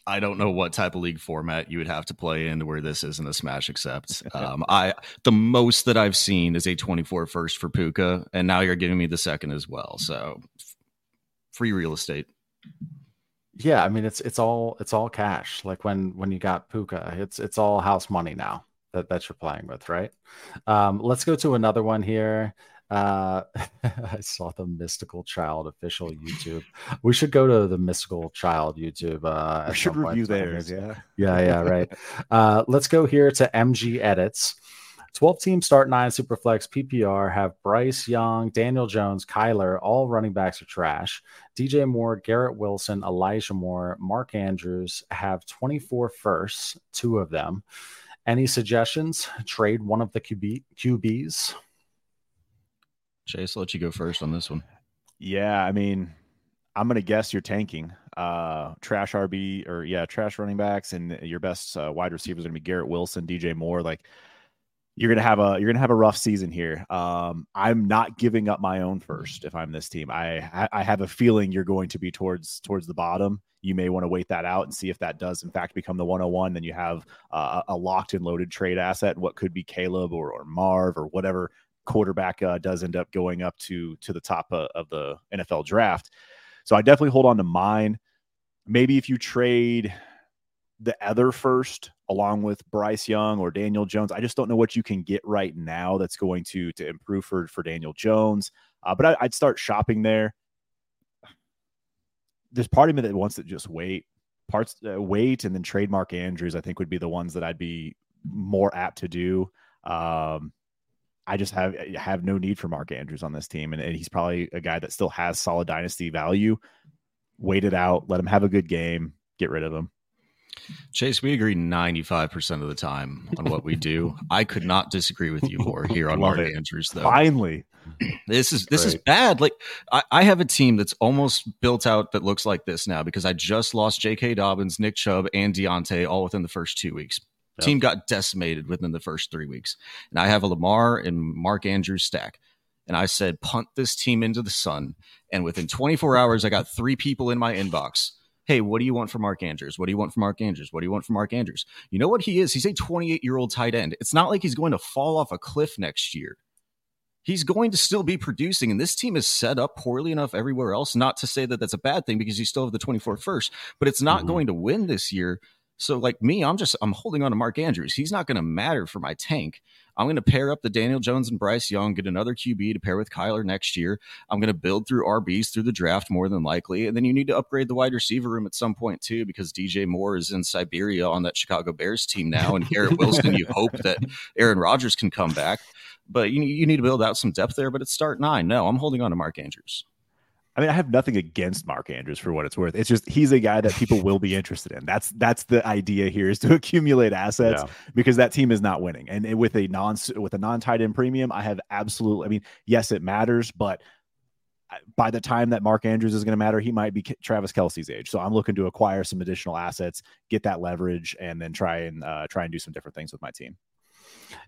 [SPEAKER 3] I don't know what type of league format you would have to play in where this isn't a smash accept. Um, I the most that I've seen is a 24 first for Puka, and now you're giving me the second as well. So free real estate.
[SPEAKER 1] Yeah, I mean it's it's all it's all cash. Like when when you got Puka, it's it's all house money now that that you're playing with, right? Um, let's go to another one here. Uh, I saw the Mystical Child official YouTube. We should go to the Mystical Child YouTube. Uh,
[SPEAKER 2] we should review theirs. Yeah.
[SPEAKER 1] Yeah. Yeah. Right. uh, let's go here to MG Edits. 12 team start nine Superflex PPR have Bryce Young, Daniel Jones, Kyler, all running backs are trash. DJ Moore, Garrett Wilson, Elijah Moore, Mark Andrews have 24 firsts, two of them. Any suggestions? Trade one of the QB, QBs.
[SPEAKER 3] Chase, I'll let you go first on this one.
[SPEAKER 2] Yeah, I mean, I'm gonna guess you're tanking. Uh, trash RB or yeah, trash running backs, and your best uh, wide receivers are gonna be Garrett Wilson, DJ Moore. Like you're gonna have a you're gonna have a rough season here. Um, I'm not giving up my own first if I'm this team. I I have a feeling you're going to be towards towards the bottom. You may want to wait that out and see if that does in fact become the 101. Then you have uh, a locked and loaded trade asset, what could be Caleb or, or Marv or whatever quarterback uh, does end up going up to to the top uh, of the NFL draft. So I definitely hold on to mine. Maybe if you trade the other first along with Bryce Young or Daniel Jones, I just don't know what you can get right now that's going to to improve for for Daniel Jones. Uh, but I, I'd start shopping there. There's part of me that wants to just wait, parts uh, wait, and then trade Mark Andrews. I think would be the ones that I'd be more apt to do. Um, I just have have no need for Mark Andrews on this team, and, and he's probably a guy that still has solid dynasty value. Wait it out, let him have a good game, get rid of him.
[SPEAKER 3] Chase, we agree 95% of the time on what we do. I could not disagree with you more here on Mark it. Andrews, though.
[SPEAKER 2] Finally.
[SPEAKER 3] This is this Great. is bad. Like I, I have a team that's almost built out that looks like this now because I just lost J.K. Dobbins, Nick Chubb, and Diontae all within the first two weeks. Yep. Team got decimated within the first three weeks. And I have a Lamar and Mark Andrews stack. And I said, punt this team into the sun. And within 24 hours, I got three people in my inbox. Hey, what do you want from Mark Andrews? What do you want from Mark Andrews? What do you want from Mark Andrews? You know what he is? He's a 28 year old tight end. It's not like he's going to fall off a cliff next year. He's going to still be producing, and this team is set up poorly enough everywhere else. Not to say that that's a bad thing because you still have the 24 first, but it's not mm-hmm. going to win this year so like me, I'm just I'm holding on to Mark Andrews. He's not going to matter for my tank. I'm going to pair up the Daniel Jones and Bryce Young, get another QB to pair with Kyler next year. I'm going to build through RBs through the draft more than likely. And then you need to upgrade the wide receiver room at some point too, because DJ Moore is in Siberia on that Chicago Bears team now. And Garrett Wilson, you hope that Aaron Rodgers can come back. But you, you need to build out some depth there. But it's start nine. No, I'm holding on to Mark Andrews.
[SPEAKER 2] I mean, I have nothing against Mark Andrews for what it's worth. It's just he's a guy that people will be interested in. That's that's the idea here is to accumulate assets yeah. because that team is not winning. And with a non with a non tight end premium, I have absolutely. I mean, yes, it matters, but by the time that Mark Andrews is going to matter, he might be Travis Kelce's age. So I'm looking to acquire some additional assets, get that leverage, and then try and uh, try and do some different things with my team.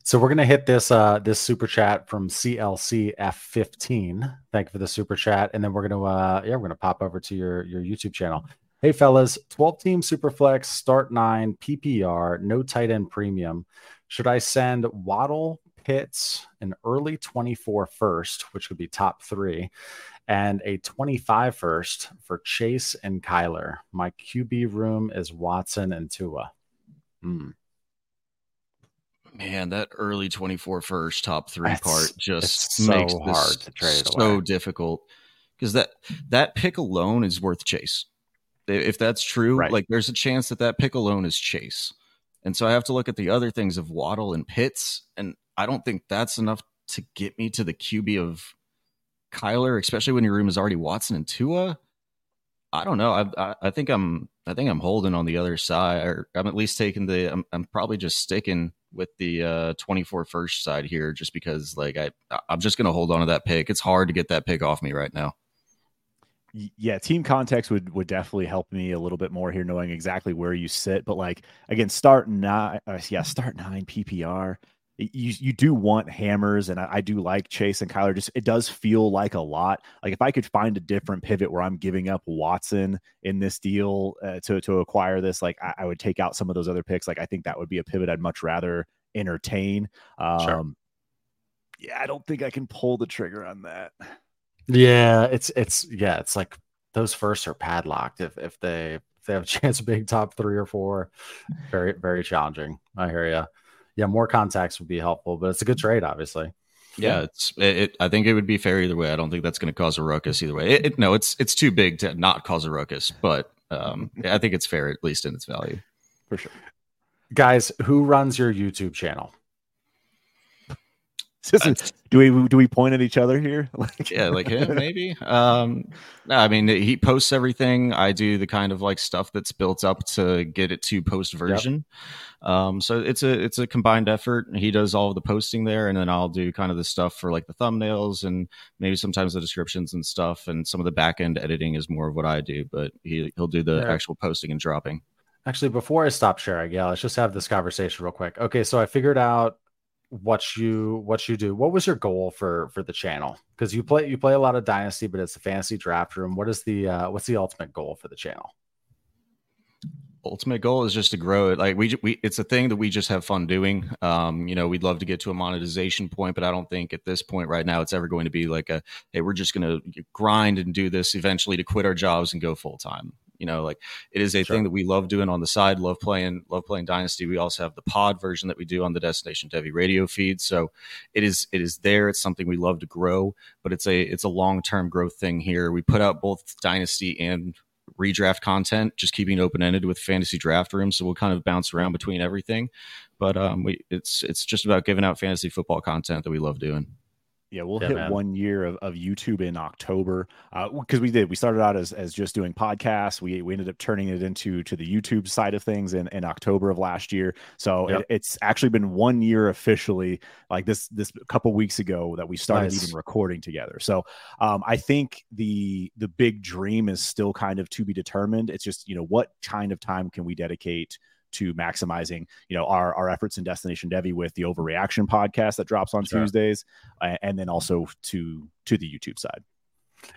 [SPEAKER 1] So we're gonna hit this uh this super chat from CLC F15. Thank you for the super chat, and then we're gonna uh yeah we're gonna pop over to your your YouTube channel. Hey fellas, 12 team superflex, start nine, PPR, no tight end premium. Should I send Waddle, Pitts, an early 24 first, which would be top three, and a 25 first for Chase and Kyler? My QB room is Watson and Tua. Hmm
[SPEAKER 3] man, that early 24 first top three That's, part just
[SPEAKER 1] so
[SPEAKER 3] makes
[SPEAKER 1] hard to trade
[SPEAKER 3] so
[SPEAKER 1] away.
[SPEAKER 3] difficult because that that pick alone is worth chase. If that's true, right. like there's a chance that that pick alone is chase. And so I have to look at the other things of Waddle and Pitts, and I don't think that's enough to get me to the QB of Kyler, especially when your room is already Watson and Tua. I don't know. I, I, I think I'm I think I'm holding on the other side, or I'm at least taking the. I'm, I'm probably just sticking with the uh 24 first side here just because like I I'm just to hold on to that pick. It's hard to get that pick off me right now.
[SPEAKER 2] Yeah, team context would would definitely help me a little bit more here knowing exactly where you sit, but like again start nine uh, yeah, start 9 PPR you you do want hammers, and I, I, do like Chase and Kyler. Just it does feel like a lot. Like if I could find a different pivot where I'm giving up Watson in this deal uh, to to acquire this, like I, I, would take out some of those other picks. Like I think that would be a pivot I'd much rather entertain. Um, sure. Yeah, I don't think I can pull the trigger on that.
[SPEAKER 1] Yeah, it's it's yeah, it's like those firsts are padlocked. If if they if they have a chance of being top three or four, very very challenging. I hear you yeah, more contacts would be helpful, but it's a good trade, obviously.
[SPEAKER 3] Yeah, it's it, it, I think it would be fair either way. I don't think that's going to cause a ruckus either way. It, no, it's it's too big to not cause a ruckus, but um, I think it's fair at least in its value
[SPEAKER 2] for sure.
[SPEAKER 1] Guys, who runs your YouTube channel?
[SPEAKER 2] do we do we point at each other here?
[SPEAKER 3] like, yeah, like him maybe. Um, no, I mean he posts everything. I do the kind of like stuff that's built up to get it to post version. Yep. Um, so it's a it's a combined effort. He does all of the posting there, and then I'll do kind of the stuff for like the thumbnails and maybe sometimes the descriptions and stuff. And some of the back end editing is more of what I do, but he he'll do the yeah. actual posting and dropping.
[SPEAKER 1] Actually, before I stop sharing, yeah, let's just have this conversation real quick. Okay, so I figured out what you what you do. What was your goal for for the channel? Because you play you play a lot of Dynasty, but it's a fantasy draft room. What is the uh, what's the ultimate goal for the channel?
[SPEAKER 3] ultimate goal is just to grow it. Like we, we, it's a thing that we just have fun doing. Um, you know, we'd love to get to a monetization point, but I don't think at this point right now it's ever going to be like a, hey, we're just going to grind and do this eventually to quit our jobs and go full time. You know, like it is a sure. thing that we love doing on the side. Love playing, love playing Dynasty. We also have the pod version that we do on the Destination Devy radio feed. So it is, it is there. It's something we love to grow, but it's a, it's a long term growth thing here. We put out both Dynasty and redraft content, just keeping it open ended with fantasy draft room. So we'll kind of bounce around between everything. But um, we it's it's just about giving out fantasy football content that we love doing.
[SPEAKER 2] Yeah, we'll yeah, hit man. one year of, of YouTube in October because uh, we did. We started out as, as just doing podcasts. We we ended up turning it into to the YouTube side of things in, in October of last year. So yep. it, it's actually been one year officially, like this this couple weeks ago that we started nice. even recording together. So um, I think the the big dream is still kind of to be determined. It's just you know what kind of time can we dedicate to maximizing you know our, our efforts in destination Devy with the overreaction podcast that drops on sure. tuesdays and then also to to the youtube side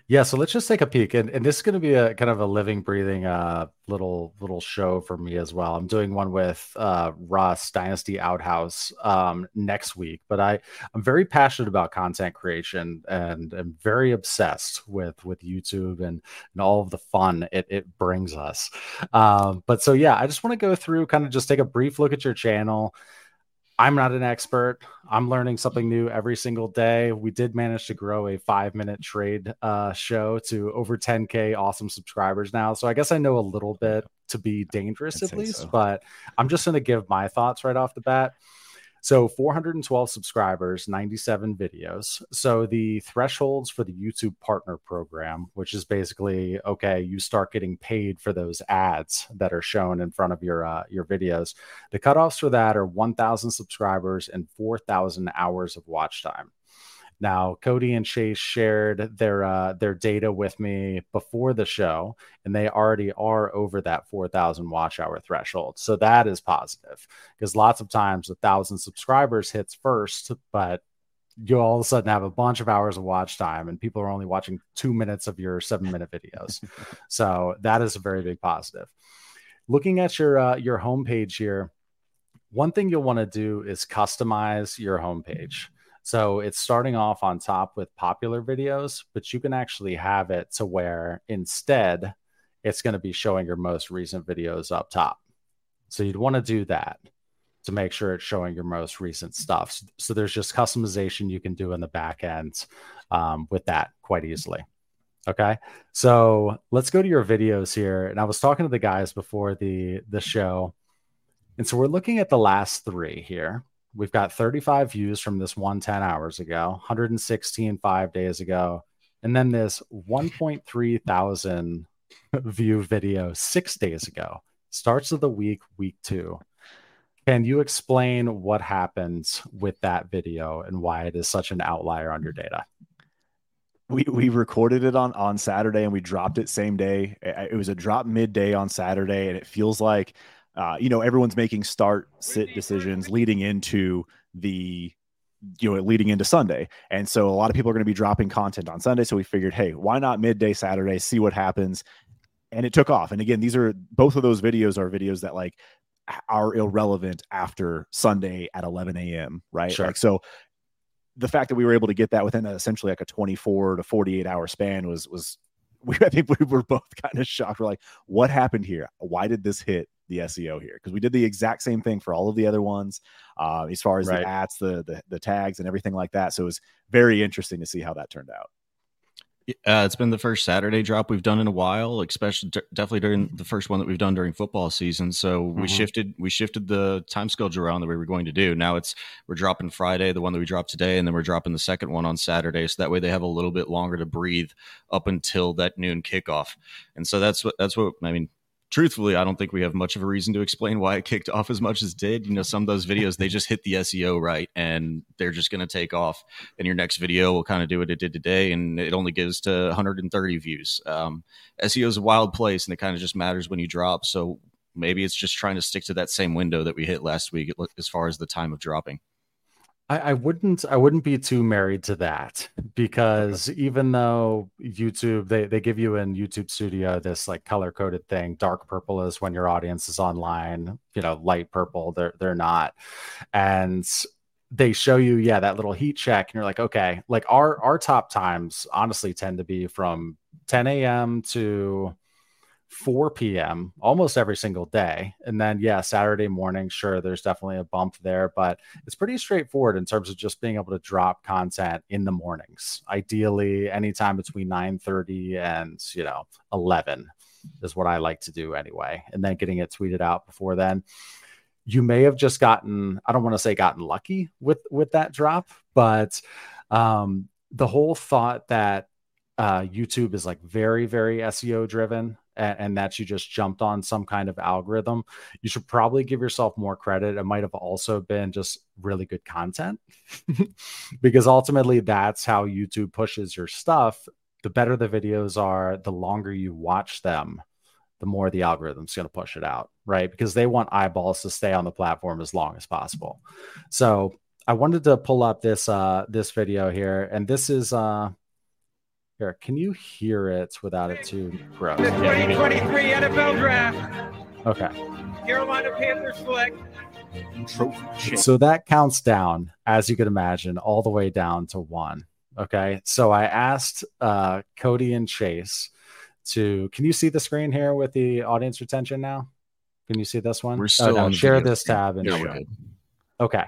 [SPEAKER 1] yeah, so let's just take a peek, and, and this is going to be a kind of a living, breathing uh, little little show for me as well. I'm doing one with uh, Russ Dynasty Outhouse um, next week, but I I'm very passionate about content creation and I'm very obsessed with with YouTube and, and all of the fun it it brings us. Um, but so yeah, I just want to go through, kind of just take a brief look at your channel. I'm not an expert. I'm learning something new every single day. We did manage to grow a five minute trade uh, show to over 10K awesome subscribers now. So I guess I know a little bit to be dangerous I'd at least, so. but I'm just going to give my thoughts right off the bat. So 412 subscribers, 97 videos. So the thresholds for the YouTube partner program, which is basically okay, you start getting paid for those ads that are shown in front of your uh, your videos. The cutoffs for that are 1,000 subscribers and 4,000 hours of watch time. Now, Cody and Chase shared their uh, their data with me before the show, and they already are over that 4,000 watch hour threshold. So that is positive because lots of times a thousand subscribers hits first, but you all of a sudden have a bunch of hours of watch time, and people are only watching two minutes of your seven minute videos. so that is a very big positive. Looking at your uh, your homepage here, one thing you'll want to do is customize your homepage. So it's starting off on top with popular videos, but you can actually have it to where instead it's going to be showing your most recent videos up top. So you'd want to do that to make sure it's showing your most recent stuff. So there's just customization you can do in the back end um, with that quite easily. Okay. So let's go to your videos here. And I was talking to the guys before the the show. And so we're looking at the last three here. We've got 35 views from this one 10 hours ago, 116 five days ago, and then this 1.3 thousand view video six days ago. Starts of the week, week two. Can you explain what happens with that video and why it is such an outlier on your data?
[SPEAKER 2] we we recorded it on on Saturday and we dropped it same day. It was a drop midday on Saturday, and it feels like uh, you know, everyone's making start sit decisions leading into the you know leading into Sunday. And so a lot of people are going to be dropping content on Sunday. So we figured, hey, why not midday Saturday, see what happens? And it took off. And again, these are both of those videos are videos that like are irrelevant after Sunday at 11 a.m. Right. Sure. Like so the fact that we were able to get that within a, essentially like a 24 to 48 hour span was was we I think we were both kind of shocked. We're like, what happened here? Why did this hit the SEO here because we did the exact same thing for all of the other ones, uh, as far as right. the ads, the, the the tags, and everything like that. So it was very interesting to see how that turned out.
[SPEAKER 3] Uh, it's been the first Saturday drop we've done in a while, especially d- definitely during the first one that we've done during football season. So mm-hmm. we shifted we shifted the time schedule around that we were going to do. Now it's we're dropping Friday, the one that we dropped today, and then we're dropping the second one on Saturday. So that way they have a little bit longer to breathe up until that noon kickoff. And so that's what that's what I mean truthfully, I don't think we have much of a reason to explain why it kicked off as much as did. You know, some of those videos they just hit the SEO right, and they're just going to take off. And your next video will kind of do what it did today, and it only gives to 130 views. Um, SEO is a wild place, and it kind of just matters when you drop. So maybe it's just trying to stick to that same window that we hit last week as far as the time of dropping.
[SPEAKER 1] I, I, wouldn't I wouldn't be too married to that because even though YouTube they, they give you in YouTube Studio this like color coded thing, dark purple is when your audience is online, you know, light purple they're they're not, and they show you yeah that little heat check and you're like okay like our our top times honestly tend to be from 10 a.m. to 4 p.m. almost every single day. And then, yeah, Saturday morning, sure, there's definitely a bump there, but it's pretty straightforward in terms of just being able to drop content in the mornings. Ideally, anytime between 9 30 and, you know, 11 is what I like to do anyway. And then getting it tweeted out before then. You may have just gotten, I don't want to say gotten lucky with with that drop, but um, the whole thought that uh, YouTube is like very, very SEO driven and, and, that you just jumped on some kind of algorithm, you should probably give yourself more credit. It might have also been just really good content because ultimately that's how YouTube pushes your stuff. The better the videos are, the longer you watch them, the more the algorithm's going to push it out, right? Because they want eyeballs to stay on the platform as long as possible. So I wanted to pull up this uh this video here, and this is uh here, can you hear it without it too gross?
[SPEAKER 4] The 2023 NFL Draft.
[SPEAKER 1] Okay.
[SPEAKER 4] Carolina Panthers select.
[SPEAKER 1] So that counts down, as you can imagine, all the way down to one. Okay. So I asked uh, Cody and Chase to. Can you see the screen here with the audience retention now? Can you see this one?
[SPEAKER 3] We're oh, still oh, no, on
[SPEAKER 1] share this tab and
[SPEAKER 3] yeah,
[SPEAKER 1] Okay.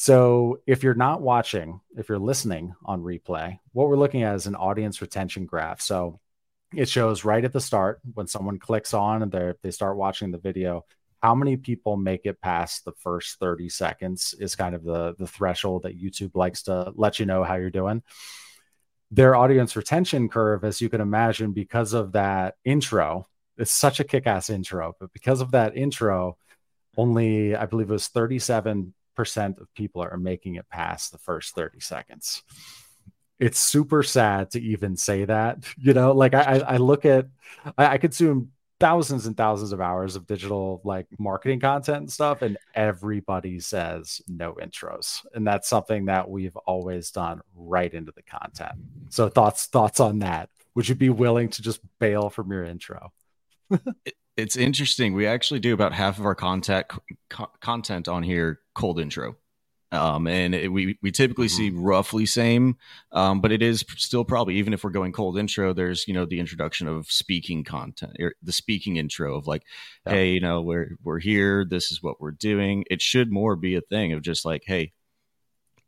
[SPEAKER 1] So if you're not watching, if you're listening on replay, what we're looking at is an audience retention graph. So it shows right at the start when someone clicks on and they they start watching the video, how many people make it past the first 30 seconds is kind of the the threshold that YouTube likes to let you know how you're doing. Their audience retention curve, as you can imagine, because of that intro, it's such a kick-ass intro, but because of that intro, only I believe it was 37 percent of people are making it past the first 30 seconds. It's super sad to even say that. You know, like I, I look at, I, I consume thousands and thousands of hours of digital like marketing content and stuff, and everybody says no intros, and that's something that we've always done right into the content. So thoughts thoughts on that? Would you be willing to just bail from your intro?
[SPEAKER 3] It's interesting. We actually do about half of our content co- content on here cold intro. Um, and it, we we typically mm-hmm. see roughly same, um, but it is still probably even if we're going cold intro, there's you know the introduction of speaking content, or the speaking intro of like, yeah. hey, you know we're we're here, this is what we're doing. It should more be a thing of just like, hey,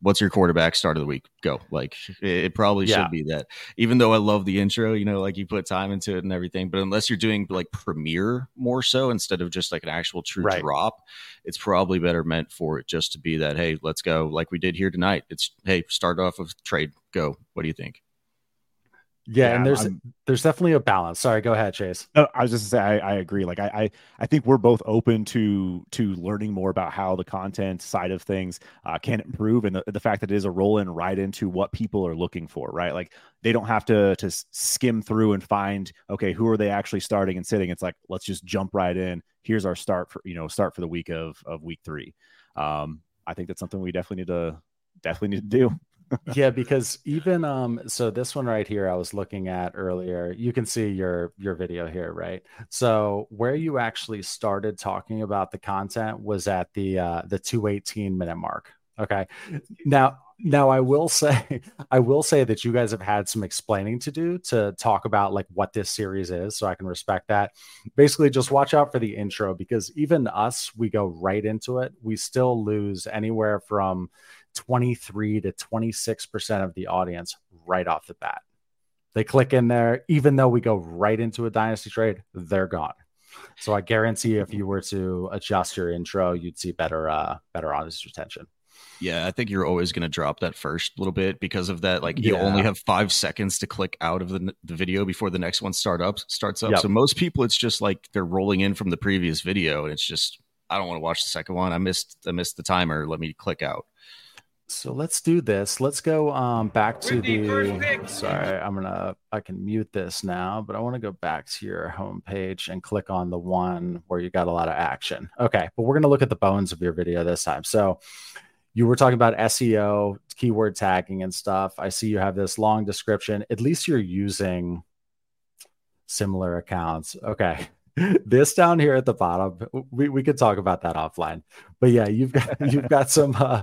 [SPEAKER 3] what's your quarterback start of the week? Go. Like it, probably yeah. should be that. Even though I love the intro, you know, like you put time into it and everything, but unless you're doing like premiere more so instead of just like an actual true right. drop, it's probably better meant for it just to be that, hey, let's go like we did here tonight. It's hey, start off with trade, go. What do you think?
[SPEAKER 1] Yeah, yeah, and there's I'm, there's definitely a balance. Sorry, go ahead, Chase.
[SPEAKER 2] No, I was just to say I, I agree. Like I, I, I think we're both open to to learning more about how the content side of things uh, can improve, and the, the fact that it is a roll in right into what people are looking for. Right, like they don't have to to skim through and find okay who are they actually starting and sitting. It's like let's just jump right in. Here's our start for you know start for the week of of week three. Um, I think that's something we definitely need to definitely need to do
[SPEAKER 1] yeah, because even um so this one right here I was looking at earlier, you can see your your video here, right? So where you actually started talking about the content was at the uh the 218 minute mark. Okay. Now now I will say I will say that you guys have had some explaining to do to talk about like what this series is so I can respect that. Basically just watch out for the intro because even us we go right into it. We still lose anywhere from 23 to 26% of the audience right off the bat. They click in there, even though we go right into a dynasty trade, they're gone. So I guarantee if you were to adjust your intro, you'd see better uh better audience retention.
[SPEAKER 3] Yeah, I think you're always going to drop that first little bit because of that. Like you yeah. only have five seconds to click out of the, the video before the next one start up starts up. Yep. So most people, it's just like they're rolling in from the previous video, and it's just I don't want to watch the second one. I missed I missed the timer. Let me click out.
[SPEAKER 1] So let's do this. Let's go um, back to the. Sorry, I'm gonna. I can mute this now, but I want to go back to your home page and click on the one where you got a lot of action. Okay, but we're gonna look at the bones of your video this time. So you were talking about SEO, keyword tagging, and stuff. I see you have this long description. At least you're using similar accounts. Okay. this down here at the bottom, we, we could talk about that offline. But yeah, you've got you've got some uh,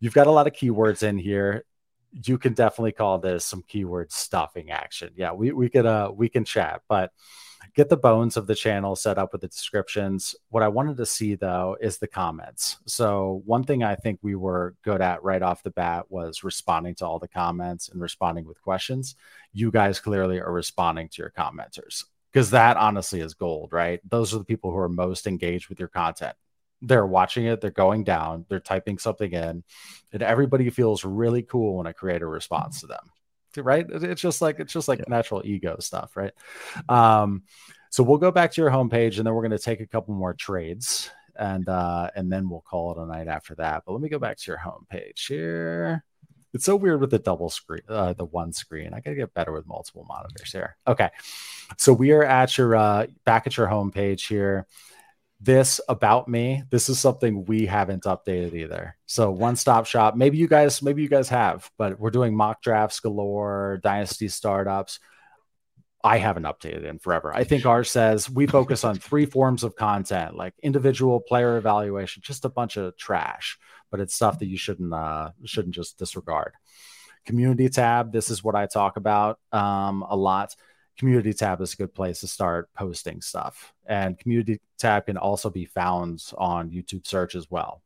[SPEAKER 1] you've got a lot of keywords in here. You can definitely call this some keyword stuffing action. Yeah, we we could uh we can chat, but get the bones of the channel set up with the descriptions. What I wanted to see though is the comments. So, one thing I think we were good at right off the bat was responding to all the comments and responding with questions. You guys clearly are responding to your commenters because that honestly is gold, right? Those are the people who are most engaged with your content. They're watching it, they're going down, they're typing something in, and everybody feels really cool when I create a response to them right? It's just like it's just like yeah. natural ego stuff, right? Um, so we'll go back to your homepage and then we're going to take a couple more trades and uh, and then we'll call it a night after that. But let me go back to your homepage here. It's so weird with the double screen, uh, the one screen. I gotta get better with multiple monitors here. Okay, so we are at your uh, back at your homepage here this about me this is something we haven't updated either. So one stop shop maybe you guys maybe you guys have but we're doing mock drafts galore dynasty startups. I haven't updated in forever. I think ours says we focus on three forms of content like individual player evaluation just a bunch of trash but it's stuff that you shouldn't uh shouldn't just disregard. Community tab this is what i talk about um a lot community tab is a good place to start posting stuff. And community tab can also be found on YouTube search as well.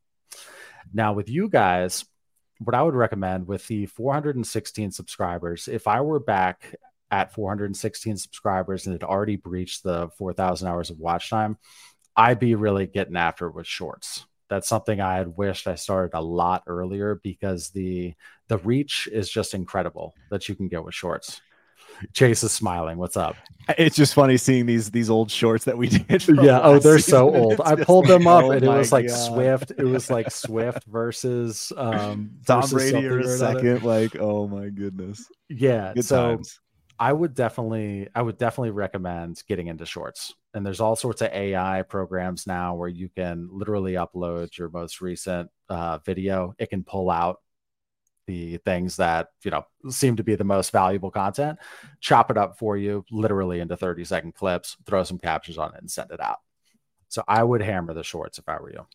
[SPEAKER 1] Now, with you guys, what I would recommend with the 416 subscribers, if I were back at 416 subscribers and had already breached the 4,000 hours of watch time, I'd be really getting after it with shorts. That's something I had wished I started a lot earlier because the the reach is just incredible that you can get with shorts. Chase is smiling. What's up?
[SPEAKER 2] It's just funny seeing these these old shorts that we did.
[SPEAKER 1] Yeah. Oh, they're so old. I pulled them up, oh and it was like God. Swift. It was like Swift versus um
[SPEAKER 2] Tom versus Brady or second. Like, oh my goodness.
[SPEAKER 1] Yeah. Good so times. I would definitely, I would definitely recommend getting into shorts. And there's all sorts of AI programs now where you can literally upload your most recent uh, video. It can pull out the things that you know seem to be the most valuable content chop it up for you literally into 30 second clips throw some captions on it and send it out. So i would hammer the shorts if i were you.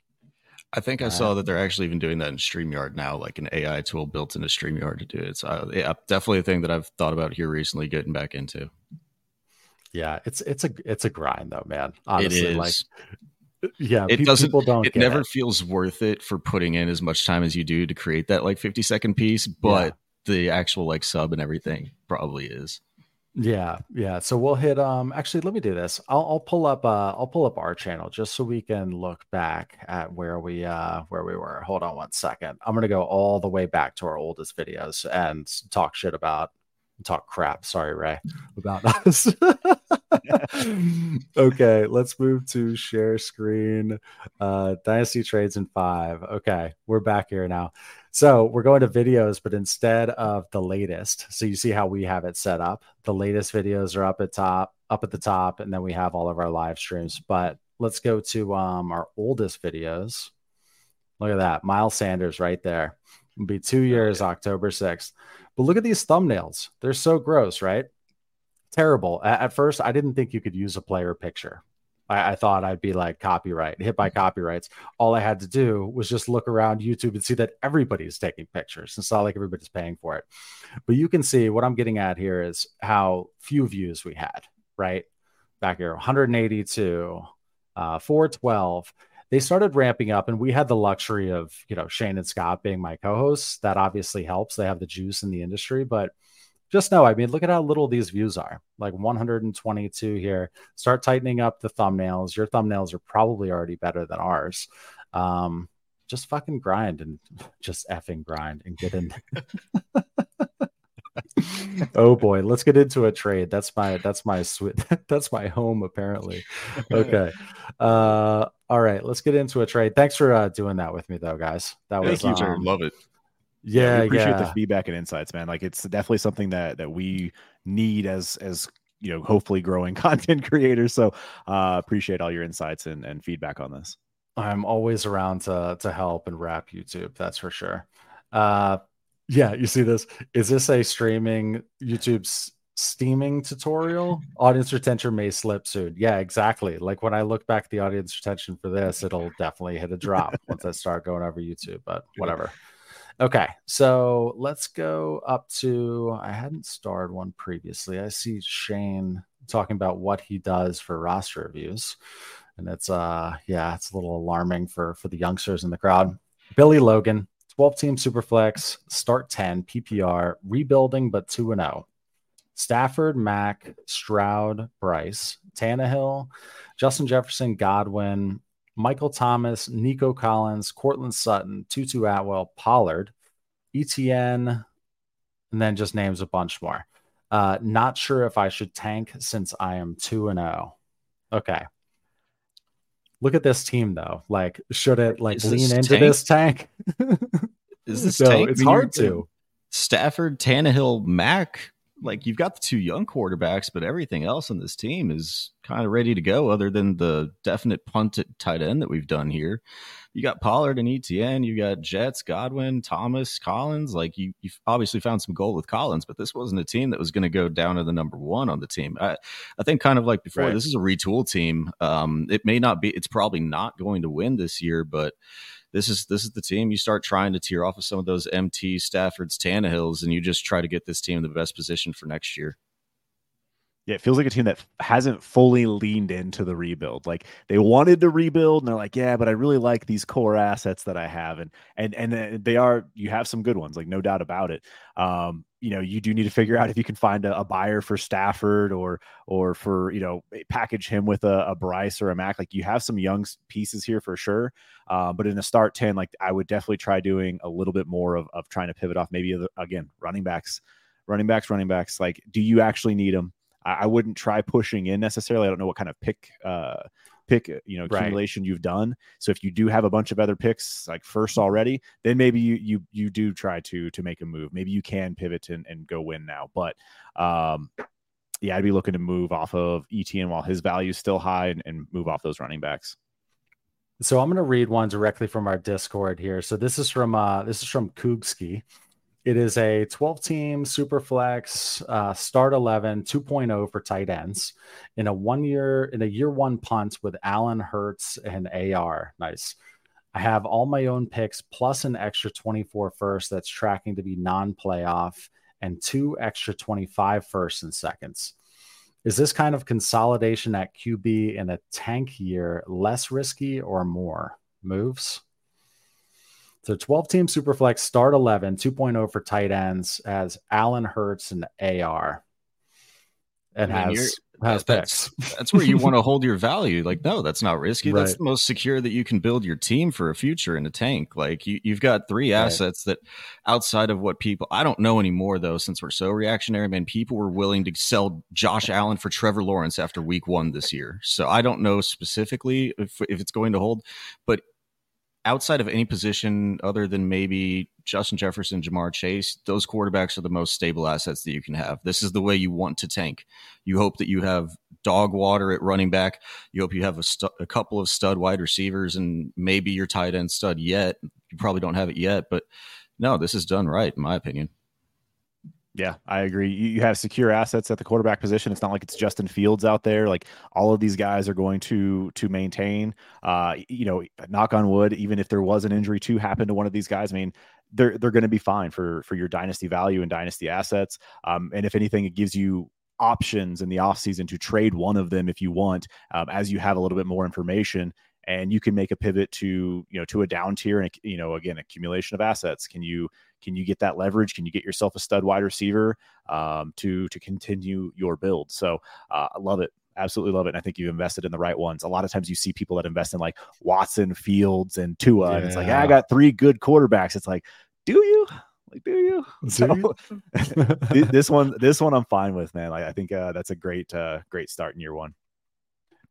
[SPEAKER 3] I think i saw that they're actually even doing that in streamyard now like an ai tool built into streamyard to do it. So uh, yeah definitely a thing that i've thought about here recently getting back into.
[SPEAKER 1] Yeah it's it's a it's a grind though man. Honestly like yeah
[SPEAKER 3] it doesn't don't it never it. feels worth it for putting in as much time as you do to create that like 50 second piece but yeah. the actual like sub and everything probably is
[SPEAKER 1] yeah yeah so we'll hit um actually let me do this i'll, I'll pull up uh i'll pull up our channel just so we can look back at where we uh where we were hold on one second i'm gonna go all the way back to our oldest videos and talk shit about talk crap. Sorry, Ray, about us. okay, let's move to share screen. Uh, Dynasty trades in five. Okay, we're back here now. So we're going to videos, but instead of the latest, so you see how we have it set up. The latest videos are up at top, up at the top, and then we have all of our live streams. But let's go to um, our oldest videos. Look at that, Miles Sanders right there. It'll be two years, October 6th. But look at these thumbnails. They're so gross, right? Terrible. At, first, I didn't think you could use a player picture. I, I, thought I'd be like copyright, hit by copyrights. All I had to do was just look around YouTube and see that everybody's taking pictures. It's not like everybody's paying for it. But you can see what I'm getting at here is how few views we had, right? Back here, 182, uh, 412 they started ramping up and we had the luxury of you know shane and scott being my co-hosts that obviously helps they have the juice in the industry but just know i mean look at how little these views are. Like 122 here. Start tightening up the thumbnails. Your thumbnails are probably already better than ours. Um just fucking grind and just effing grind and get in oh boy. Let's get into a trade. That's my that's my sweet that's my home apparently. Okay. Uh all right. Let's get into a trade. Thanks for uh doing that with me though guys. That
[SPEAKER 3] was Thank you, um, love it
[SPEAKER 1] yeah, yeah
[SPEAKER 2] appreciate
[SPEAKER 1] yeah.
[SPEAKER 2] the feedback and insights man like it's definitely something that that we need as as you know hopefully growing content creators so uh appreciate all your insights and, and feedback on this
[SPEAKER 1] I'm always around to to help and wrap YouTube. That's for sure. Uh, yeah, you see this? Is this a streaming YouTube's steaming tutorial? Audience retention may slip soon. Yeah, exactly. Like when I look back the audience retention for this, it'll definitely hit a drop once I start going over YouTube. But whatever. Okay, so let's go up to. I hadn't starred one previously. I see Shane talking about what he does for roster reviews and it's uh yeah it's a little alarming for for the youngsters in the crowd billy logan 12 team superflex start 10 ppr rebuilding but 2 and 0 stafford mack stroud bryce Tannehill, justin jefferson godwin michael thomas nico collins Courtland sutton tutu atwell pollard etn and then just names a bunch more uh not sure if i should tank since i am 2 and 0 okay Look at this team though. Like, should it like Is lean into tank? this tank?
[SPEAKER 3] Is this no, tank?
[SPEAKER 1] It's hard to.
[SPEAKER 3] Stafford, Tannehill, Mack. Like you've got the two young quarterbacks, but everything else on this team is kind of ready to go, other than the definite punt at tight end that we've done here you got Pollard and ETN, you got Jets, Godwin, Thomas, Collins. Like you, you've obviously found some gold with Collins, but this wasn't a team that was going to go down to the number one on the team. I, I think kind of like before, right. this is a retool team. Um, it may not be, it's probably not going to win this year, but this is this is the team you start trying to tear off of some of those MT Staffords, Tannehills, and you just try to get this team in the best position for next year
[SPEAKER 2] yeah, it feels like a team that hasn't fully leaned into the rebuild. Like they wanted to rebuild, and they're like, "Yeah, but I really like these core assets that I have," and and and they are. You have some good ones, like no doubt about it. Um, you know, you do need to figure out if you can find a, a buyer for Stafford or or for you know package him with a, a, Bryce or a Mac. Like you have some young pieces here for sure. Uh, but in a start ten, like I would definitely try doing a little bit more of of trying to pivot off maybe again running backs, running backs, running backs. Like, do you actually need them? I, wouldn't try pushing in necessarily. I don't know what kind of pick uh pick uh, you know accumulation right. you've done. So if you do have a bunch of other picks like first already, then maybe you you you do try to to make a move. Maybe you can pivot and, and go win now. But um yeah, I'd be looking to move off of Etienne while his value is still high and, and move off those running backs.
[SPEAKER 1] So I'm going to read one directly from our Discord here. So this is from uh this is from Koogski. It is a 12 team super flex uh, start 11 2.0 for tight ends in a one year in a year one punt with Allen Hurts and AR. Nice. I have all my own picks plus an extra 24 first that's tracking to be non playoff and two extra 25 firsts and seconds. Is this kind of consolidation at QB in a tank year less risky or more? Moves? So 12 team Superflex start 11, 2.0 for tight ends as Allen Hurts and AR. And I mean, has, has
[SPEAKER 3] that's, that's where you want to hold your value. Like, no, that's not risky. Right. That's the most secure that you can build your team for a future in a tank. Like you, you've got three assets right. that outside of what people, I don't know anymore though, since we're so reactionary, man, people were willing to sell Josh Allen for Trevor Lawrence after week one this year. So I don't know specifically if, if it's going to hold, but outside of any position other than maybe Justin Jefferson, Ja'Marr Chase, those quarterbacks are the most stable assets that you can have. This is the way you want to tank. You hope that you have dog water at running back. You hope you have a, a couple of stud wide receivers and maybe your tight end stud yet. You probably don't have it yet, but no, this is done right, in my opinion.
[SPEAKER 2] Yeah, I agree. You have secure assets at the quarterback position. It's not like it's Justin Fields out there. Like all of these guys are going to to maintain. Uh, you know, knock on wood. Even if there was an injury to happen to one of these guys, I mean, they're they're going to be fine for for your dynasty value and dynasty assets. Um, and if anything, it gives you options in the offseason to trade one of them if you want, um, as you have a little bit more information and you can make a pivot to you know to a down tier and you know again accumulation of assets can you can you get that leverage can you get yourself a stud wide receiver um, to to continue your build so uh, i love it absolutely love it. And I think you've invested in the right ones. A lot of times you see people that invest in like Watson, Fields, and Tua, yeah. and it's like, ah, I got three good quarterbacks. It's like, do you? Like, do you? Do so, you? this one, this one, I'm fine with, man. Like, I think uh, that's a great, uh, great start in year one.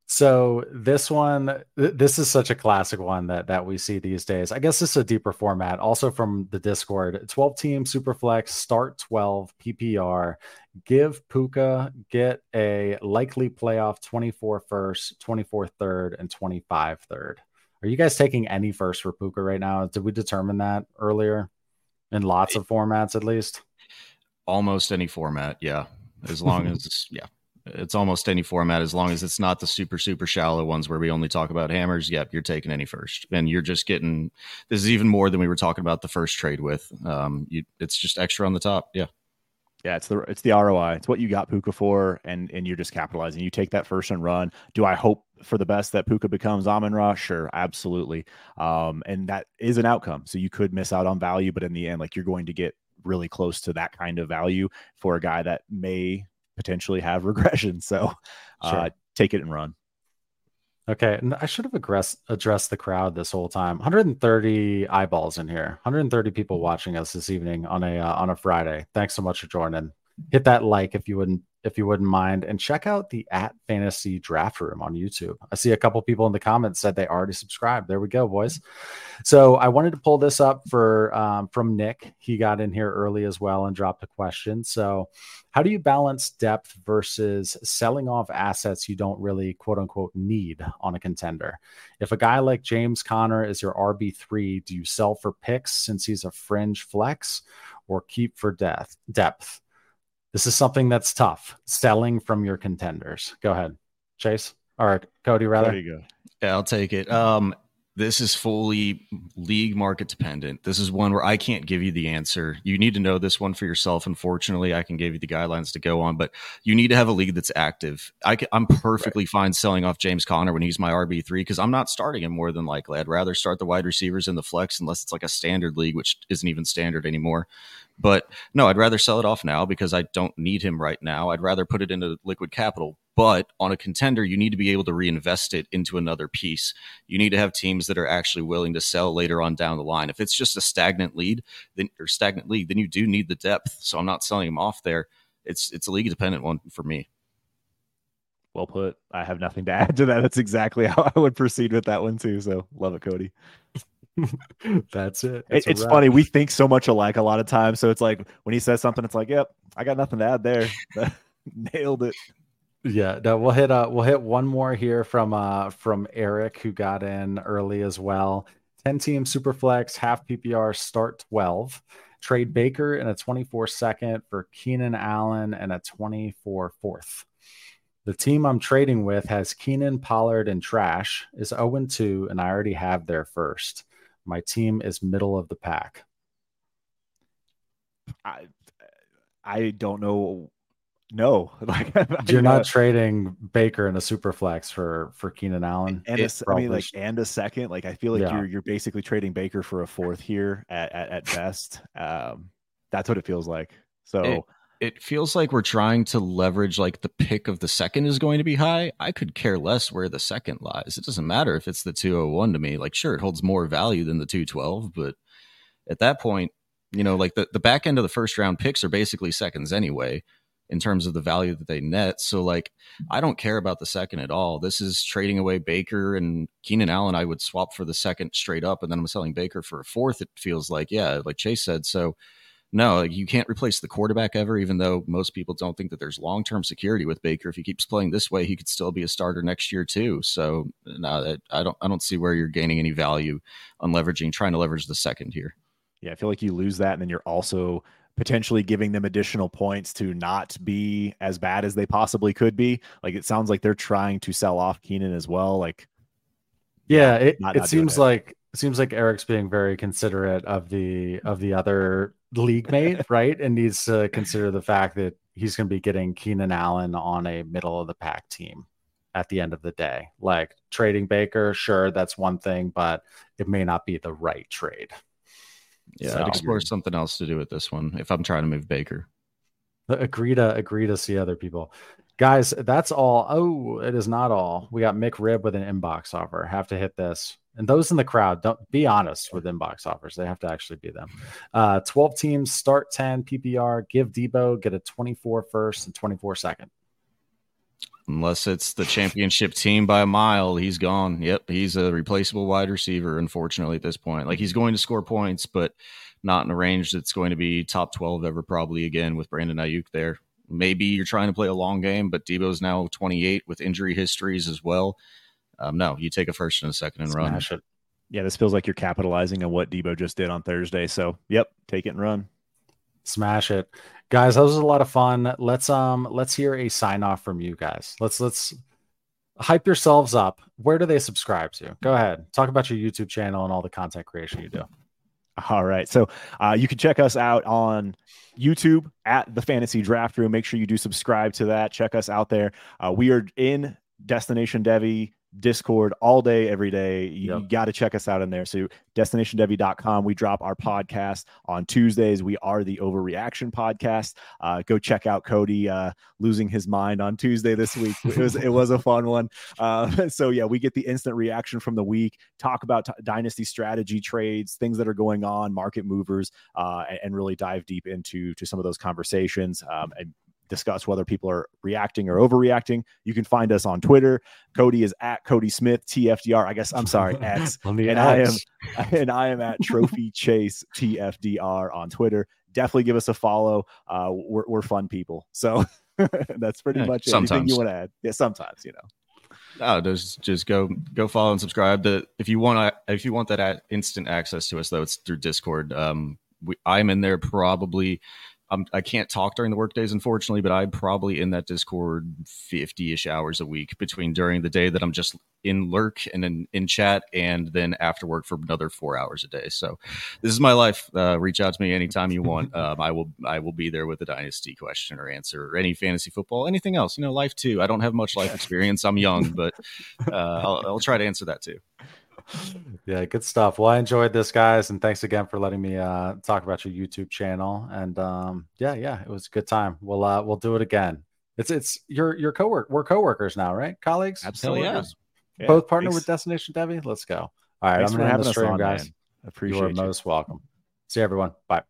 [SPEAKER 1] So this one, this is such a classic one that that we see these days. I guess this is a deeper format, also from the Discord. 12 team superflex, start 12 PPR, give Puka get a likely playoff 24 first, 24 third, and 25 third. Are you guys taking any first for Puka right now? Did we determine that earlier? In lots of formats, at least.
[SPEAKER 3] Almost any format, yeah. As long as yeah, it's almost any format as long as it's not the super super shallow ones where we only talk about hammers. Yep, you're taking any first, and you're just getting this is even more than we were talking about the first trade with. Um, you, it's just extra on the top. Yeah.
[SPEAKER 2] Yeah, it's the it's the ROI. It's what you got Puka for, and and you're just capitalizing. You take that first and run. Do I hope for the best that Puka becomes Amon Ra? Sure, absolutely. Um, and that is an outcome. So you could miss out on value, but in the end, like you're going to get really close to that kind of value for a guy that may potentially have regression. So uh, sure. take it and run.
[SPEAKER 1] Okay, and I should have addressed addressed the crowd this whole time. 130 eyeballs in here. 130 people watching us this evening on a uh, on a Friday. Thanks so much for joining. Hit that like if you wouldn't if you wouldn't mind, and check out the at fantasy draft room on YouTube. I see a couple people in the comments said they already subscribed. There we go, boys. So I wanted to pull this up for um, from Nick. He got in here early as well and dropped a question. So, how do you balance depth versus selling off assets you don't really quote unquote need on a contender? If a guy like James Conner is your RB three, do you sell for picks since he's a fringe flex, or keep for death depth? This is something that's tough selling from your contenders. Go ahead, Chase or Cody, rather.
[SPEAKER 2] There you go.
[SPEAKER 3] Yeah, I'll take it. Um, this is fully league market dependent. This is one where I can't give you the answer. You need to know this one for yourself. Unfortunately, I can give you the guidelines to go on, but you need to have a league that's active. I am perfectly right. fine selling off James Conner when he's my RB three because I'm not starting him more than likely. I'd rather start the wide receivers in the flex unless it's like a standard league, which isn't even standard anymore. But no, I'd rather sell it off now because I don't need him right now. I'd rather put it into liquid capital. But on a contender, you need to be able to reinvest it into another piece. You need to have teams that are actually willing to sell later on down the line. If it's just a stagnant lead, then or stagnant league, then you do need the depth. So I'm not selling him off there. It's it's a league dependent one for me.
[SPEAKER 2] Well put. I have nothing to add to that. That's exactly how I would proceed with that one too. So love it, Cody.
[SPEAKER 1] That's it.
[SPEAKER 2] It's, it's funny. We think so much alike a lot of times. So it's like when he says something, it's like, yep, I got nothing to add there. Nailed it.
[SPEAKER 1] Yeah, no, we'll hit uh we'll hit one more here from uh from Eric who got in early as well. 10 team superflex, half PPR, start 12. Trade Baker in a 24 second for Keenan Allen and a 24 fourth. The team I'm trading with has Keenan, Pollard, and Trash is 0 2, and I already have their first. My team is middle of the pack.
[SPEAKER 2] I I don't know. No, like
[SPEAKER 1] you're not trading Baker in a super flex for for Keenan Allen.
[SPEAKER 2] And a, I mean, like and a second. Like I feel like yeah. you're you're basically trading Baker for a fourth here at at, at best. Um, that's what it feels like. So.
[SPEAKER 3] It, it feels like we're trying to leverage like the pick of the second is going to be high. I could care less where the second lies. It doesn't matter if it's the 201 to me. Like, sure, it holds more value than the 212, but at that point, you know, like the, the back end of the first round picks are basically seconds anyway in terms of the value that they net. So, like, I don't care about the second at all. This is trading away Baker and Keenan Allen. I would swap for the second straight up, and then I'm selling Baker for a fourth. It feels like, yeah, like Chase said. So, no, you can't replace the quarterback ever, even though most people don't think that there's long term security with Baker. If he keeps playing this way, he could still be a starter next year too. So no, I don't I don't see where you're gaining any value on leveraging trying to leverage the second here.
[SPEAKER 2] Yeah, I feel like you lose that, and then you're also potentially giving them additional points to not be as bad as they possibly could be. Like it sounds like they're trying to sell off Keenan as well. Like
[SPEAKER 1] yeah, it, not, it not seems like it seems like Eric's being very considerate of the of the other league mate, right? And needs to consider the fact that he's going to be getting Keenan Allen on a middle of the pack team at the end of the day. Like trading Baker, sure, that's one thing, but it may not be the right trade.
[SPEAKER 3] Yeah, so, I'd explore something else to do with this one if I'm trying to move Baker.
[SPEAKER 1] Agree to agree to see other people. Guys, that's all. Oh, it is not all. We got Mick Rib with an inbox offer. Have to hit this and those in the crowd don't be honest with inbox offers. They have to actually be them. Uh, 12 teams start 10 ppr give Deebo get a 24 first and 24 second.
[SPEAKER 3] Unless it's the championship team by a mile he's gone. Yep he's a replaceable wide receiver unfortunately at this point. Like he's going to score points but not in a range that's going to be top 12 ever probably again with brandon aiyuk there. Maybe you're trying to play a long game but Deebo's now 28 with injury histories as well um, no, you take a first and a second and
[SPEAKER 1] Smash
[SPEAKER 3] run.
[SPEAKER 1] It.
[SPEAKER 2] Yeah, this feels like you're capitalizing on what Deebo just did on Thursday. So, yep, take it and run.
[SPEAKER 1] Smash it. Guys, that was a lot of fun. Let's um let's hear a sign off from you guys. Let's let's hype yourselves up. Where do they subscribe to? Go ahead. Talk about your YouTube channel and all the content creation you do.
[SPEAKER 2] All right. So uh, you can check us out on YouTube at the Fantasy Draft Room. Make sure you do subscribe to that. Check us out there. Uh, we are in Destination Devy Discord all day, every day. You, yep. got to check us out in there. So, destinationdevy.com. We drop our podcast on Tuesdays. We are the Overreaction Podcast. Uh, go check out Cody uh, losing his mind on Tuesday this week. It was it was a fun one. Uh, so yeah, we get the instant reaction from the week. Talk about t- dynasty strategy trades, things that are going on, market movers, uh, and, and, really dive deep into to some of those conversations. Um, and discuss whether people are reacting or overreacting. You can find us on Twitter. Cody is at Cody Smith TFDR. I guess I'm sorry, X. and. I am and I am at Trophy Chase TFDR on Twitter. Definitely give us a follow. Uh, we're, we're fun people, so that's pretty yeah, much sometimes. anything you want to add. Yeah, sometimes you know.
[SPEAKER 3] No, just just go go follow and subscribe. To, if you want if you want that instant access to us though, it's through Discord. Um, we, I'm in there probably I'm, I can not talk during the workdays, unfortunately, but I'm probably in that Discord 50 ish hours a week between during the day that I'm just in lurk and in, in chat, and then after work for another four hours a day. So this is my life. Uh, reach out to me anytime you want. Um, I will I will be there with a dynasty question or answer or any fantasy football, anything else. You know, life too. I don't have much life experience. I'm young, but uh, I'll, I'll try to answer that too
[SPEAKER 1] yeah, good stuff. Well, I enjoyed this, guys, and thanks again for letting me uh, talk about your YouTube channel. And um, yeah, yeah, it was a good time. We'll uh, we'll do it again. It's it's your your coworker. We're coworkers now, right? Colleagues.
[SPEAKER 2] Absolutely. Yeah.
[SPEAKER 1] yeah. Both partner with Destination Devy. Let's go. All right, thanks I'm gonna have the stream, guys.
[SPEAKER 2] Man. Appreciate you.
[SPEAKER 1] Are most welcome. See everyone. Bye.